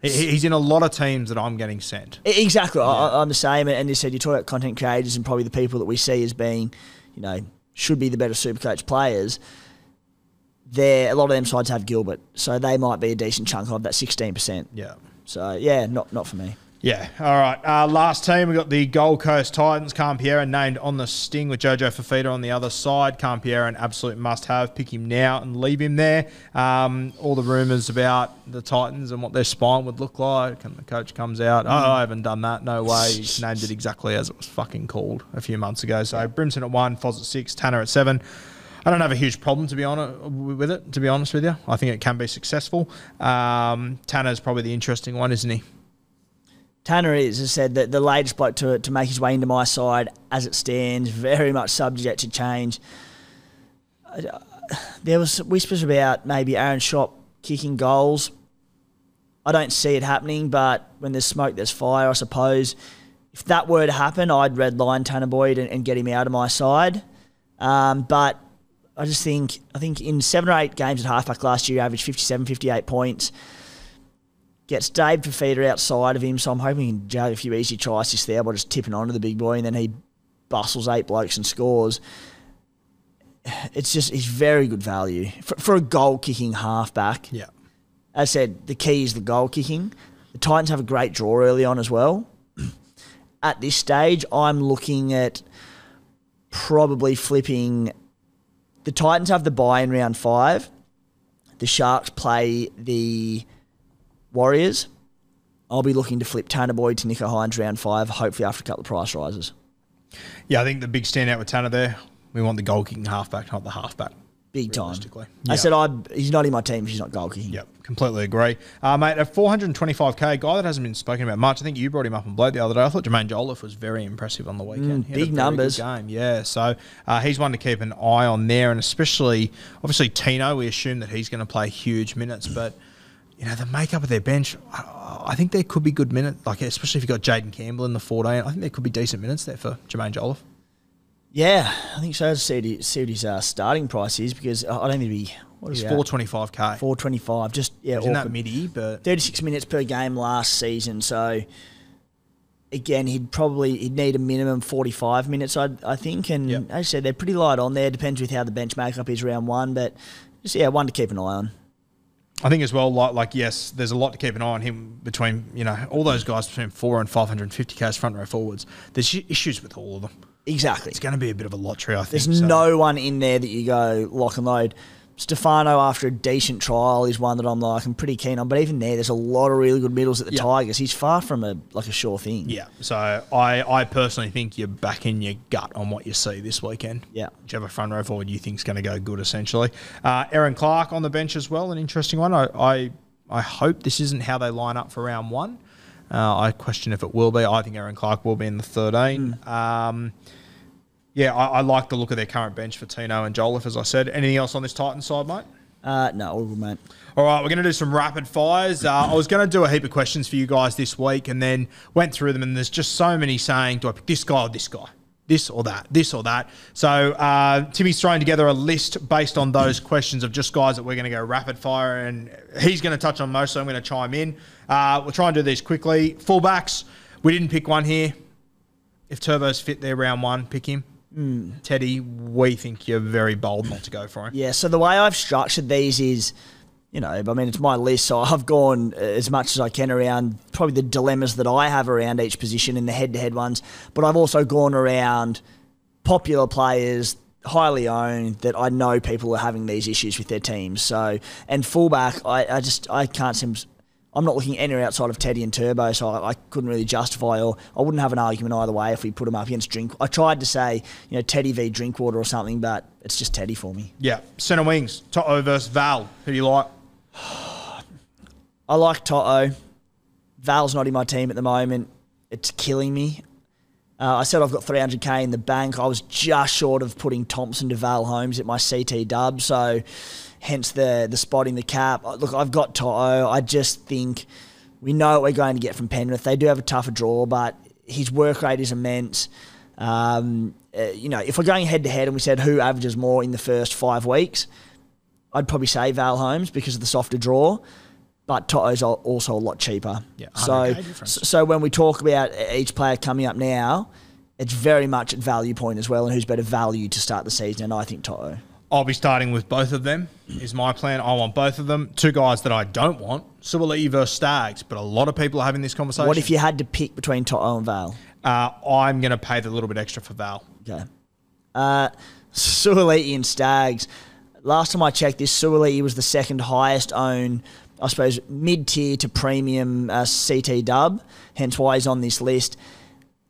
he's in a lot of teams that I'm getting sent. Exactly. I, I'm the same. And you said you talk about content creators and probably the people that we see as being, you know, should be the better Supercoach players. There, a lot of them sides have Gilbert, so they might be a decent chunk of that 16%. Yeah. So yeah, not not for me. Yeah. All right. Uh, last team, we've got the Gold Coast Titans. Khan-Pereira named on the sting with Jojo Fifita on the other side. Khan-Pereira, an absolute must have. Pick him now and leave him there. Um, all the rumours about the Titans and what their spine would look like. And the coach comes out, oh, I haven't done that. No way. He named it exactly as it was fucking called a few months ago. So Brimson at one, Foz at six, Tanner at seven. I don't have a huge problem to be honest with it. To be honest with you, I think it can be successful. Um, Tanner's probably the interesting one, isn't he? Tanner is, as I said, the, the latest bloke to, to make his way into my side as it stands, very much subject to change. Uh, There was whispers about maybe Aaron Shop kicking goals. I don't see it happening, but when there's smoke, there's fire, I suppose. If that were to happen, I'd red line Tanner Boyd and, and get him out of my side. Um, but I just think, I think in seven or eight games at halfback last year, he averaged 57, 58 points gets Dave Fifita outside of him, so I'm hoping he can jug a few easy tries just there by just tipping onto the big boy, and then he bustles eight blokes and scores. It's just he's very good value for, for a goal kicking halfback. Yeah. As I said, the key is the goal kicking. The Titans have a great draw early on as well. [clears throat] At this stage, I'm looking at probably flipping. The Titans have the buy in round five. The Sharks play the Warriors. I'll be looking to flip Tanner Boyd to Nicho Hynes round five, hopefully after a couple of price rises. Yeah, I think the big standout with Tanner there, we want the goal kicking halfback, not the halfback. big time. realistically. I said I he's not in my team. if He's not goal kicking. Yep, completely agree. Uh, mate, a 425k guy that hasn't been spoken about much. I think you brought him up on Blade the other day. I thought Jaimin Jolliffe was very impressive on the weekend. Mm, He had a big numbers. game. Yeah, so uh, he's one to keep an eye on there, and especially obviously Tino. We assume that he's going to play huge minutes, but you know the makeup of their bench. I, I think there could be good minutes, like especially if you have got Jayden Campbell in the 14. I think there could be decent minutes there for Jaimin Jolliffe. Yeah, I think so. See what, he, see what his uh, starting price is because I don't think it'd be what He's is 425k. four twenty five. Just yeah, in that midi, but 36 minutes per game last season. So again, he'd probably he'd need a minimum 45 minutes, I I think. And Yep. as I said, they're pretty light on there. Depends with how the bench makeup is round one, but just yeah, one to keep an eye on. I think as well, like, like yes, there's a lot to keep an eye on him between you know all those guys between four and 550k front row forwards. There's issues with all of them. Exactly. It's going to be a bit of a lottery, I think. There's so. no one in there that you go lock and load. Stefano, after a decent trial, is one that I'm like I'm pretty keen on. But even there, there's a lot of really good middles at the Yeah. Tigers. He's far from a like a sure thing. Yeah, so I, I personally think you're back in your gut on what you see this weekend. Yeah. Whichever front row forward you think's going to go good, essentially. Uh, Erin Clark on the bench as well, an interesting one. I, I, I hope this isn't how they line up for round one. Uh, I question if it will be. I think Erin Clark will be in the 13. Um, yeah, I, I like the look of their current bench for Tino and Jolliffe, as I said. Anything else on this Titan side, mate? Uh, no, all good, mate. All right, we're going to do some rapid fires. Uh, I was going to do a heap of questions for you guys this week and then went through them, and there's just so many saying, do I pick this guy or this guy? This or that, this or that. So uh, Timmy's throwing together a list based on those [clears throat] questions of just guys that we're going to go rapid fire, and he's going to touch on most, so I'm going to chime in. Uh, we'll try and do these quickly. Fullbacks, we didn't pick one here. If Turbo's fit there round one, pick him. Mm. Teddy, we think you're very bold not to go for him. Yeah, so the way I've structured these is, you know, I mean, it's my list, so I've gone uh, as much as I can around probably the dilemmas that I have around each position in the head to head ones, but I've also gone around popular players, highly owned, that I know people are having these issues with their teams. So, and fullback, I, I just, I can't seem. I'm not looking anywhere outside of Teddy and Turbo, so I, I couldn't really justify or I wouldn't have an argument either way if we put them up against Drink. I tried to say, you know, Teddy v Drinkwater or something, but it's just Teddy for me. Yeah, centre wings, Toto versus Val. Who do you like? I like Toto. Val's not in my team at the moment. It's killing me. Uh, I said I've got 300k in the bank. I was just short of putting Thompson to Val Holmes at my CT dub, so hence the the spot in the cap. Uh, Look, I've got Toto. I just think we know what we're going to get from Penrith. They do have a tougher draw, but his work rate is immense. Um, uh, you know, if we're going head to head and we said who averages more in the first five weeks, I'd probably say Val Holmes because of the softer draw, but Toto's also a lot cheaper. Yeah, So, so when we talk about each player coming up now, it's very much at value point as well, and who's better value to start the season. And I think Toto. I'll be starting with both of them. Is my plan. I want both of them. Two guys that I don't want: Suaalii versus Staggs. But a lot of people are having this conversation. What if you had to pick between Toto and Val? Uh, I'm going to pay the little bit extra for Val. Okay. Uh, Suaalii and Staggs. Last time I checked this, Suaalii was the second highest owned, I suppose, mid tier to premium uh, CT dub, hence why he's on this list.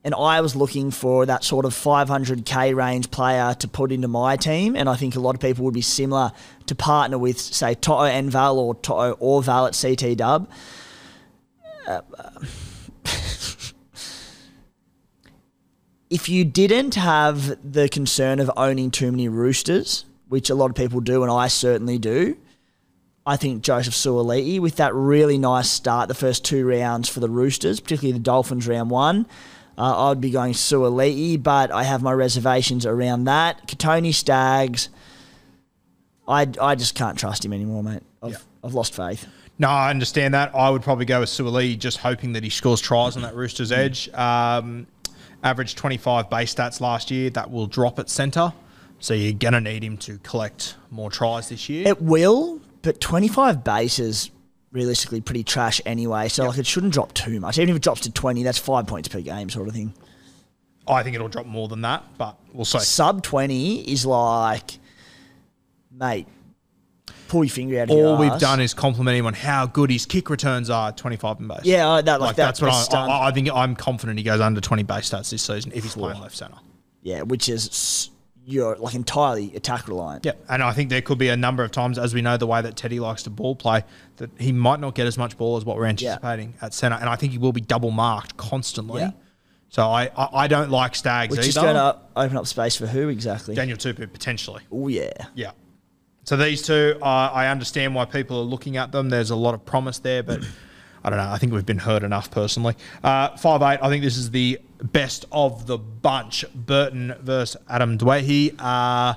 And I was looking for that sort of 500k range player to put into my team, and I think a lot of people would be similar to partner with, say, Toto and Val or Toto or Val at CT dub. Uh, [laughs] if you didn't have the concern of owning too many roosters, which a lot of people do, and I certainly do, I think Joseph Suaalii with that really nice start, the first two rounds for the Roosters, particularly the Dolphins round one. Uh, I'd be going Suaalii, but I have my reservations around that. Kotoni Staggs, I, I just can't trust him anymore, mate. I've, Yeah. I've lost faith. No, I understand that. I would probably go with Suoli, just hoping that he scores tries on that Roosters edge. Um, averaged 25 base stats last year. That will drop at centre. So you're going to need him to collect more tries this year. It will, but 25 bases realistically pretty trash anyway. So like it shouldn't drop too much. Even if it drops to 20, that's five points per game sort of thing. I think it'll drop more than that, but we'll see. Sub 20 is like, mate, pull your finger out of All we've arse. done is compliment him on how good his kick returns are, 25 and base. Yeah, that- like like that- that's what I. I, I think. I'm confident he goes under 20 base stats this season if he's playing left centre. Yeah, which is you're like entirely attack reliant. Yeah, and I think there could be a number of times, as we know the way that Teddy likes to ball play, that he might not get as much ball as what we're anticipating at centre, and I think he will be double marked constantly. Yeah. So I, I, I don't like Staggs Which either. is going to open up space for who exactly? Daniel Tupou potentially. Oh yeah. Yeah. So these two, uh, I understand why people are looking at them. There's a lot of promise there, but I don't know. I think we've been hurt enough personally. Uh, five eight. I think this is the best of the bunch. Burton versus Adam Doueihi. Uh,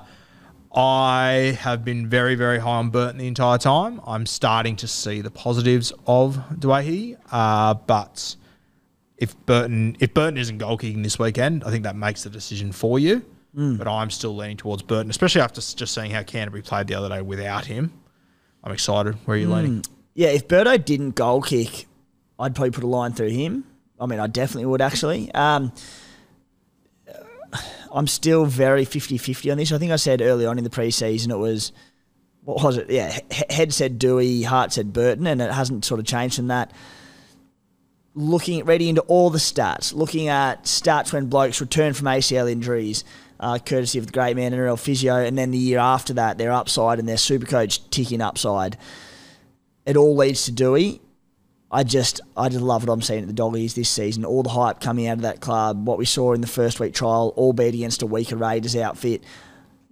I have been very, very high on Burton the entire time. I'm starting to see the positives of Doueihi, uh, but if Burton if Burton isn't goal kicking this weekend, I think that makes the decision for you. But I'm still leaning towards Burton, especially after just seeing how Canterbury played the other day without him. I'm excited. Where are you leaning? Yeah, if Birdo didn't goal kick, I'd probably put a line through him. I mean, I definitely would actually. Um, I'm still very 50-50 on this. I think I said early on in the preseason it was what was it? Yeah, head said Dewey, heart said Burton, and it hasn't sort of changed from that. Looking at ready into all the stats, looking at stats when blokes return from ACL injuries, uh, courtesy of the great man NRL physio, and then the year after that, their upside and their super coach ticking upside. It all leads to Dewey. I just, I just love what I'm seeing at the Doggies this season. All the hype coming out of that club, what we saw in the first week trial, albeit against a weaker Raiders outfit.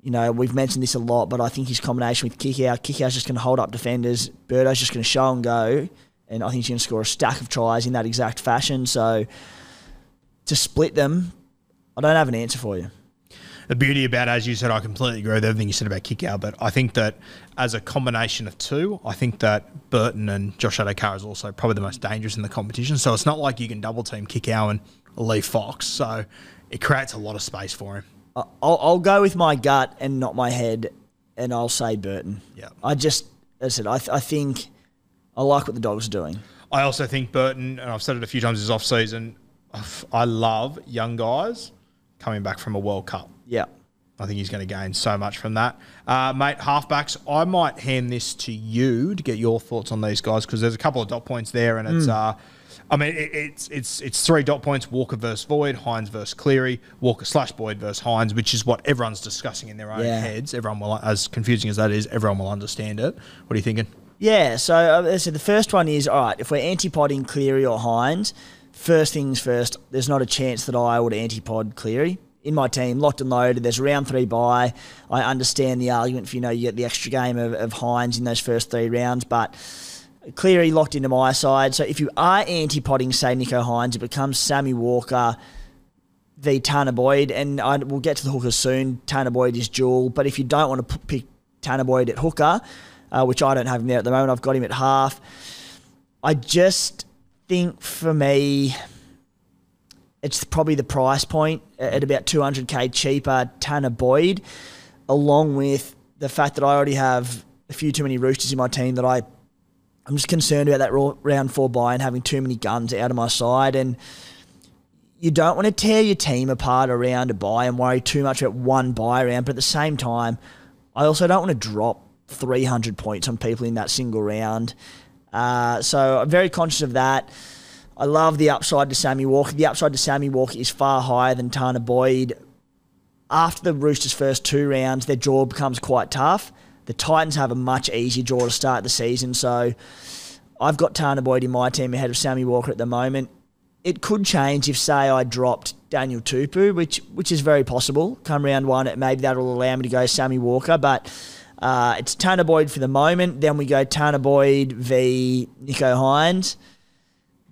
You know, we've mentioned this a lot, but I think his combination with Kikau, just going to hold up defenders. Birdo's just going to show and go, and I think he's going to score a stack of tries in that exact fashion. So to split them, I don't have an answer for you. The beauty about, as you said, I completely agree with everything you said about Kikau, but I think that as a combination of two, I think that Burton and Josh Addo-Carr is also probably the most dangerous in the competition. So it's not like you can double team Kikau and Lee Fox. So it creates a lot of space for him. I'll, I'll go with my gut and not my head, and I'll say Burton. Yeah. I just, as I said, I, th- I think I like what the dogs are doing. I also think Burton, and I've said it a few times this off season, I love young guys coming back from a World Cup. Yeah. I think he's going to gain so much from that. Uh, mate, halfbacks, I might hand this to you to get your thoughts on these guys because there's a couple of dot points there, and it's. Uh, I mean, it, it's it's it's three dot points: Walker versus Boyd, Hynes versus Cleary, Walker slash Boyd versus Hynes, which is what everyone's discussing in their own Yeah. heads. Everyone will, as confusing as that is, everyone will understand it. What are you thinking? Yeah, so uh, as I said, the first one is all right. If we're antipoding Cleary or Hynes, first things first. There's not a chance that I would antipod Cleary in my team, locked and loaded. There's round three by. I understand the argument for you know you get the extra game of, of Hynes in those first three rounds, but clearly locked into my side. So if you are anti-potting, say Nicho Hynes, it becomes Sammy Walker v Tanner Boyd, and I, we'll get to the hooker soon. Tanner Boyd is dual, but if you don't want to p- pick Tanner Boyd at hooker, uh, which I don't have him there at the moment, I've got him at half. I just think for me, it's probably the price point at about 200k cheaper. Tanner Boyd, along with the fact that I already have a few too many roosters in my team that I I'm just concerned about that round four buy and having too many guns out of my side. And you don't want to tear your team apart around a buy and worry too much about one buy round. But at the same time, I also don't want to drop 300 points on people in that single round. Uh, so I'm very conscious of that. I love the upside to Sammy Walker. The upside to Sammy Walker is far higher than Tanner Boyd. After the Roosters' first two rounds, their draw becomes quite tough. The Titans have a much easier draw to start the season, so I've got Tanner Boyd in my team ahead of Sammy Walker at the moment. It could change if, say, I dropped Daniel Tupou, which which is very possible. Come round one, maybe that'll allow me to go Sammy Walker, but uh, it's Tanner Boyd for the moment. Then we go Tanner Boyd v Nicho Hynes.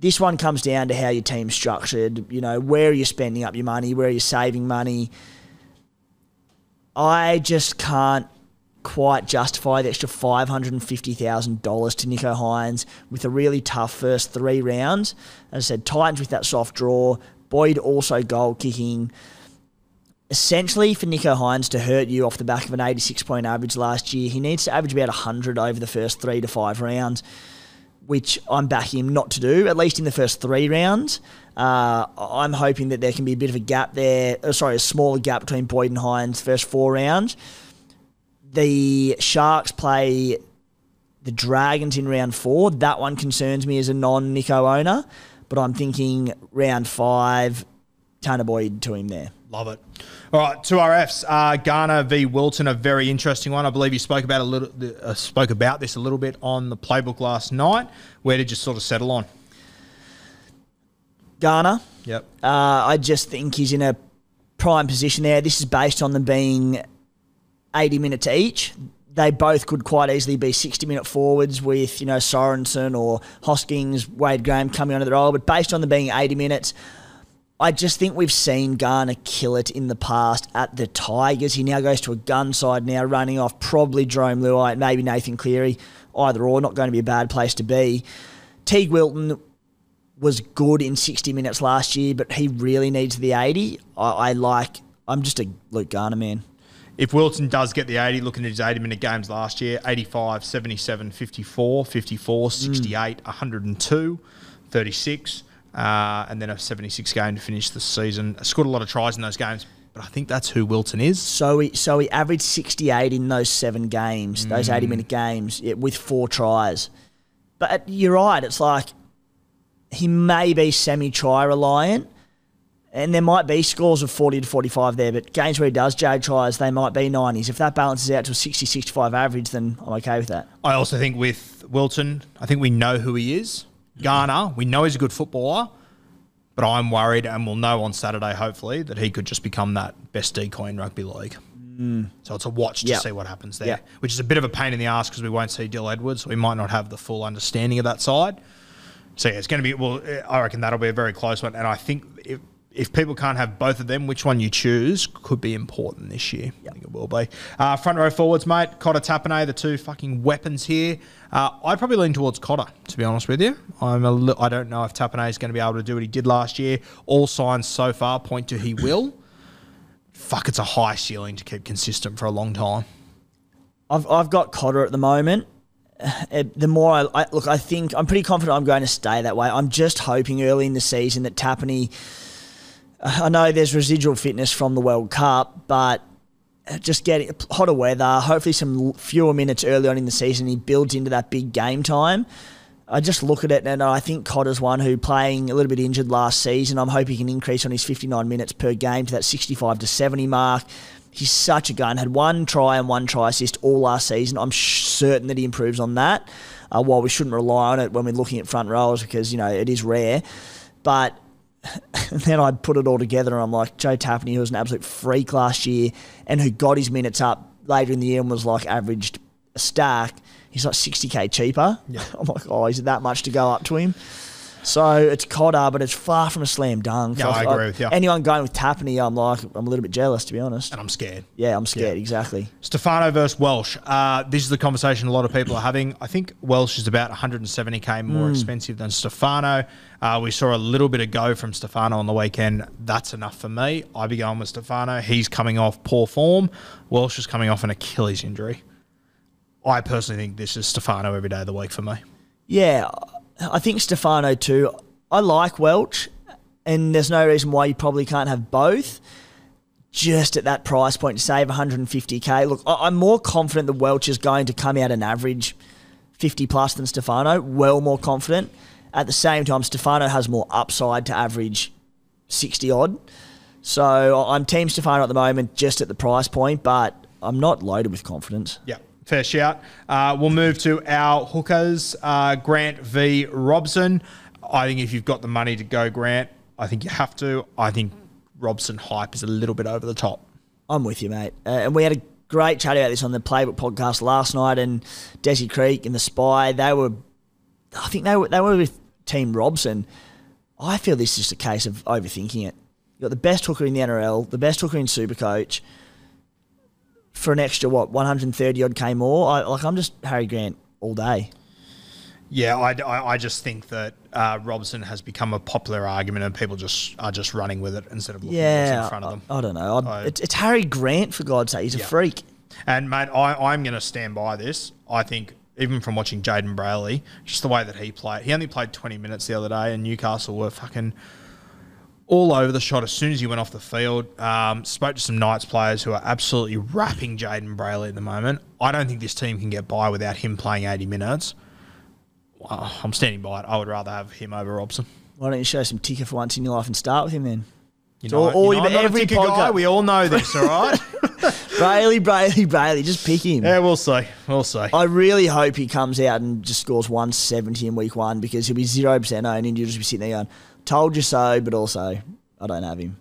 This one comes down to how your team's structured. You know, where are you spending up your money? Where are you saving money? I just can't quite justify the extra five hundred and fifty thousand dollars to Nicho Hynes with a really tough first three rounds. As I said, Titans with that soft draw. Boyd also goal kicking. Essentially, for Nicho Hynes to hurt you off the back of an 86 point average last year, he needs to average about 100 over the first three to five rounds, which I'm backing him not to do, at least in the first three rounds. Uh, I'm hoping that there can be a bit of a gap there, uh, sorry, a smaller gap between Boyd and Hynes first four rounds. The Sharks play the Dragons in round four. That one concerns me as a non Nicho owner, but I'm thinking round five, Tanner Boyd to him there. Love it. All right, two RFs. Uh, Garner v Wilton, a very interesting one. I believe you spoke about a little, uh, spoke about this a little bit on the playbook last night. Where did you sort of settle on? Garner. Yep. Uh, I just think he's in a prime position there. This is based on them being 80 minutes each. They both could quite easily be 60 minute forwards with, you know, Sorensen or Hoskins, Wade Graham coming onto the role. But based on them being 80 minutes, I just think we've seen Garner kill it in the past at the Tigers. He now goes to a gun side now, running off probably Jarome Luai, maybe Nathan Cleary, either or, not going to be a bad place to be. Teague Wilton was good in 60 minutes last year, but he really needs the 80. I, I like, I'm just a Luke Garner man. If Wilton does get the 80, looking at his 80 minute games last year 85, 77, 54, 54, 68, 102, 36 uh, and then a 76 game to finish the season. Scored a lot of tries in those games, but I think that's who Wilton is. So he so he averaged 68 in those seven games, those 80 minute games, yeah, with four tries. But you're right. It's like he may be semi try reliant. And there might be scores of 40 to 45 there, but games where he does Jade tries, they might be 90s. If that balances out to a 60 65 average, then I'm okay with that. I also think with Wilton, I think we know who he is. Garner, we know he's a good footballer, but I'm worried, and we'll know on Saturday, hopefully, that he could just become that best decoy in rugby league. So it's a watch to Yep. see what happens there, Yep. which is a bit of a pain in the ass because we won't see Dill Edwards. We might not have the full understanding of that side. So yeah, it's going to be. Well, I reckon that'll be a very close one, and I think if if people can't have both of them, which one you choose could be important this year. I think it will be. Uh, front row forwards, mate. Cotter Tapine, the two fucking weapons here. Uh, I'd probably lean towards Cotter, to be honest with you. I'm a li- I don't know if Tapine is going to be able to do what he did last year. All signs so far point to he will. Fuck, it's a high ceiling to keep consistent for a long time. I've, I've got Cotter at the moment. [sighs] The more I, I look, I think I'm pretty confident I'm going to stay that way. I'm just hoping early in the season that Tapine. [sighs] I know there's residual fitness from the World Cup, but just getting hotter weather, hopefully some fewer minutes early on in the season, he builds into that big game time. I just look at it and I think Cotter's one who playing a little bit injured last season. I'm hoping he can increase on his 59 minutes per game to that 65 to 70 mark. He's such a gun. Had one try and one try assist all last season. I'm certain that he improves on that. Uh, while we shouldn't rely on it when we're looking at front rows because you know it is rare, but [laughs] then I put it all together and I'm like Joe Tapine, who was an absolute freak last year and who got his minutes up later in the year and was like averaged a stack. He's like 60k cheaper. [laughs] I'm like, oh, is it that much to go up to him? So it's Cotter, but it's far from a slam dunk. Yeah, I agree with you. Anyone going with Tapine, I'm like, I'm a little bit jealous to be honest. And I'm scared. Yeah, I'm scared. Exactly. Stefano versus Welch. Uh, this is the conversation a lot of people are having. I think Welch is about 170k more expensive than Stefano. Uh, we saw a little bit of go from Stefano on the weekend. That's enough for me. I'd be going with Stefano. He's coming off poor form. Welch is coming off an Achilles injury. I personally think this is Stefano every day of the week for me. Yeah, I think Stefano too. I like Welch, and there's no reason why you probably can't have both. Just at that price point to save 150k. Look, I'm more confident that Welch is going to come out an average 50 plus than Stefano. Well, more confident. At the same time, Stefano has more upside to average 60 odd. So I'm Team Stefano at the moment, just at the price point, but I'm not loaded with confidence. Yeah, fair shout. Uh, we'll move to our hookers. Uh, Grant v. Robson. I think if you've got the money to go Grant, I think you have to. I think Robson hype is a little bit over the top. I'm with you, mate. Uh, and we had a great chat about this on the Playbook podcast last night, and Desi Creek and the Spy. They were, I think they were they were with Team Robson. I feel this is just a case of overthinking it. You've got the best hooker in the NRL, the best hooker in Supercoach, for an extra what 130 odd k more. I, like I'm just Harry Grant all day. Yeah, I, I, I just think that uh, Robson has become a popular argument, and people just are just running with it instead of looking what's in front of them. I, I don't know. I, it's, it's Harry Grant for God's sake. He's a freak. And mate, I, I'm going to stand by this. I think even from watching Jayden Brailey, just the way that he played, he only played 20 minutes the other day, and Newcastle were fucking all over the shot as soon as he went off the field. Um, spoke to some Knights players who are absolutely wrapping Jayden Brailey at the moment. I don't think this team can get by without him playing 80 minutes. Well, I'm standing by it. I would rather have him over Robson. Why don't you show some ticker for once in your life and start with him then? You So all- you all- I'm not a every ticker guy. We all know this, all right? [laughs] [laughs] Brailey, Brailey, Brailey, just pick him. yeah, we'll see. We'll see. I really hope he comes out and just scores 170 in week one because he'll be 0% owned and you'll just be sitting there going, told you so, but also, I don't have him.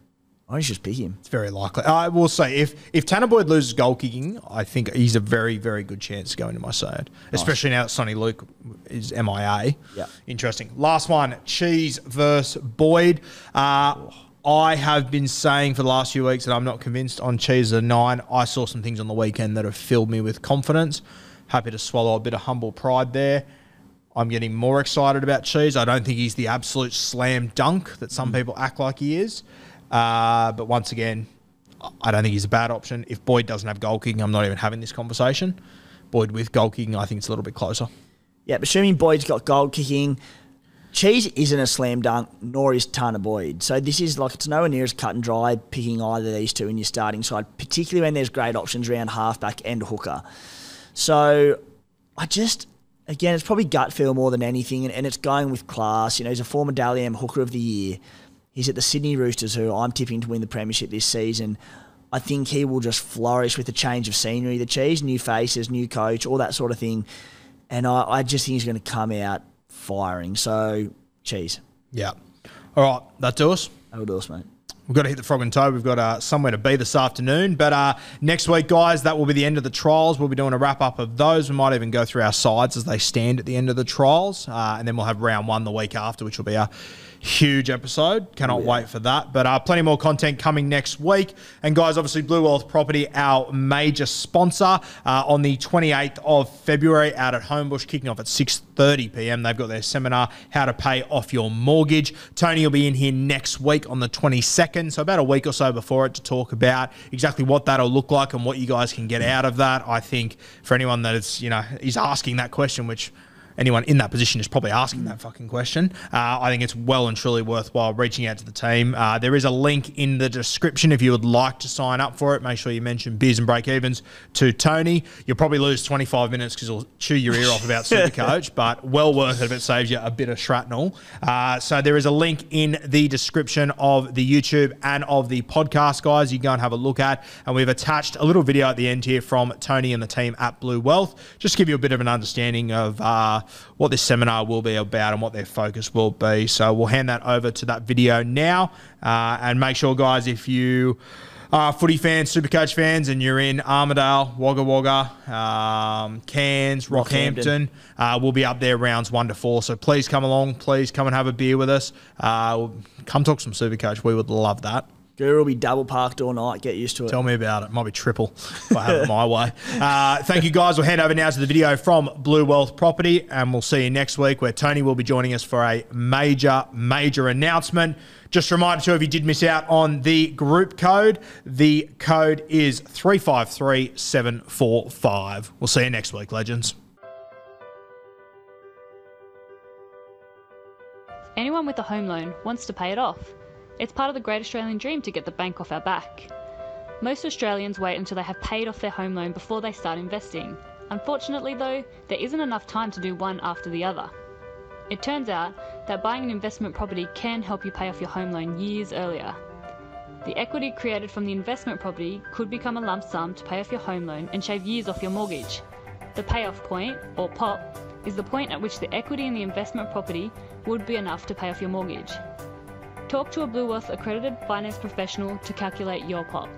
I just pick him. It's very likely. I will say if if Tanner Boyd loses goal kicking, I think he's a very very good chance to go into my side, especially now that Soni Luke is MIA. Yeah. interesting. Last one: Cheese versus Boyd. Uh, I have been saying for the last few weeks that I'm not convinced on Cheese a nine. I saw some things on the weekend that have filled me with confidence. Happy to swallow a bit of humble pride there. I'm getting more excited about Cheese. I don't think he's the absolute slam dunk that some people act like he is. Uh, but once again, I don't think he's a bad option. If Boyd doesn't have goal kicking, I'm not even having this conversation. Boyd with goal kicking, I think it's a little bit closer. Yeah, but assuming Boyd's got goal kicking, Cheese isn't a slam dunk, nor is Tanner Boyd. So this is like it's nowhere near as cut and dry picking either of these two in your starting side, particularly when there's great options around halfback and hooker. So I just again, it's probably gut feel more than anything, and, and it's going with class. You know, he's a former Dally M hooker of the year. He's at the Sydney Roosters, who I'm tipping to win the premiership this season. I think he will just flourish with the change of scenery, the cheese, new faces, new coach, all that sort of thing. And I, I just think he's going to come out firing. So, cheese. Yeah. All right, that do us. That'll do us, mate. We've got to hit the frog and toe. We've got uh, somewhere to be this afternoon. But uh, next week, guys, that will be the end of the trials. We'll be doing a wrap up of those. We might even go through our sides as they stand at the end of the trials. Uh, and then we'll have round one the week after, which will be a huge episode. Cannot wait for that. But uh, plenty more content coming next week. And guys, obviously, Blue Wealth Property, our major sponsor, uh, on the 28th of February out at Homebush, kicking off at 6:30 p.m. They've got their seminar, How to Pay Off Your Mortgage. Tony will be in here next week on the 22nd, so about a week or so before it to talk about exactly what that'll look like and what you guys can get out of that. I think for anyone that is, you know, is asking that question, which anyone in that position is probably asking that fucking question. Uh, I think it's well and truly worthwhile reaching out to the team. Uh, there is a link in the description if you would like to sign up for it. Make sure you mention beers and break evens to Tony. You'll probably lose 25 minutes because he'll chew your ear off about Supercoach, [laughs] but well worth it if it saves you a bit of shrapnel. Uh, so there is a link in the description of the YouTube and of the podcast, guys. You can go and have a look at. And we've attached a little video at the end here from Tony and the team at Blue Wealth, just to give you a bit of an understanding of uh, what this seminar will be about and what their focus will be. So we'll hand that over to that video now. Uh, and make sure, guys, if you are footy fans, Supercoach fans, and you're in Armidale, Wagga Wagga, um, Cairns, Rockhampton, uh, we'll be up there rounds one to four. So please come along. Please come and have a beer with us. Uh, come talk some Supercoach. We would love that. Guru will be double parked all night. Get used to it. Tell me about it. Might be triple if I have it my way. Uh, thank you, guys. We'll hand over now to the video from Blue Wealth Property, and we'll see you next week where Tony will be joining us for a major, major announcement. Just a reminder, too, if you did miss out on the group code, the code is 353745. We'll see you next week, legends. Anyone with a home loan wants to pay it off. It's part of the great Australian dream to get the bank off our back. Most Australians wait until they have paid off their home loan before they start investing. Unfortunately, though, there isn't enough time to do one after the other. It turns out that buying an investment property can help you pay off your home loan years earlier. The equity created from the investment property could become a lump sum to pay off your home loan and shave years off your mortgage. The payoff point, or POP, is the point at which the equity in the investment property would be enough to pay off your mortgage. Talk to a Blue accredited finance professional to calculate your POP.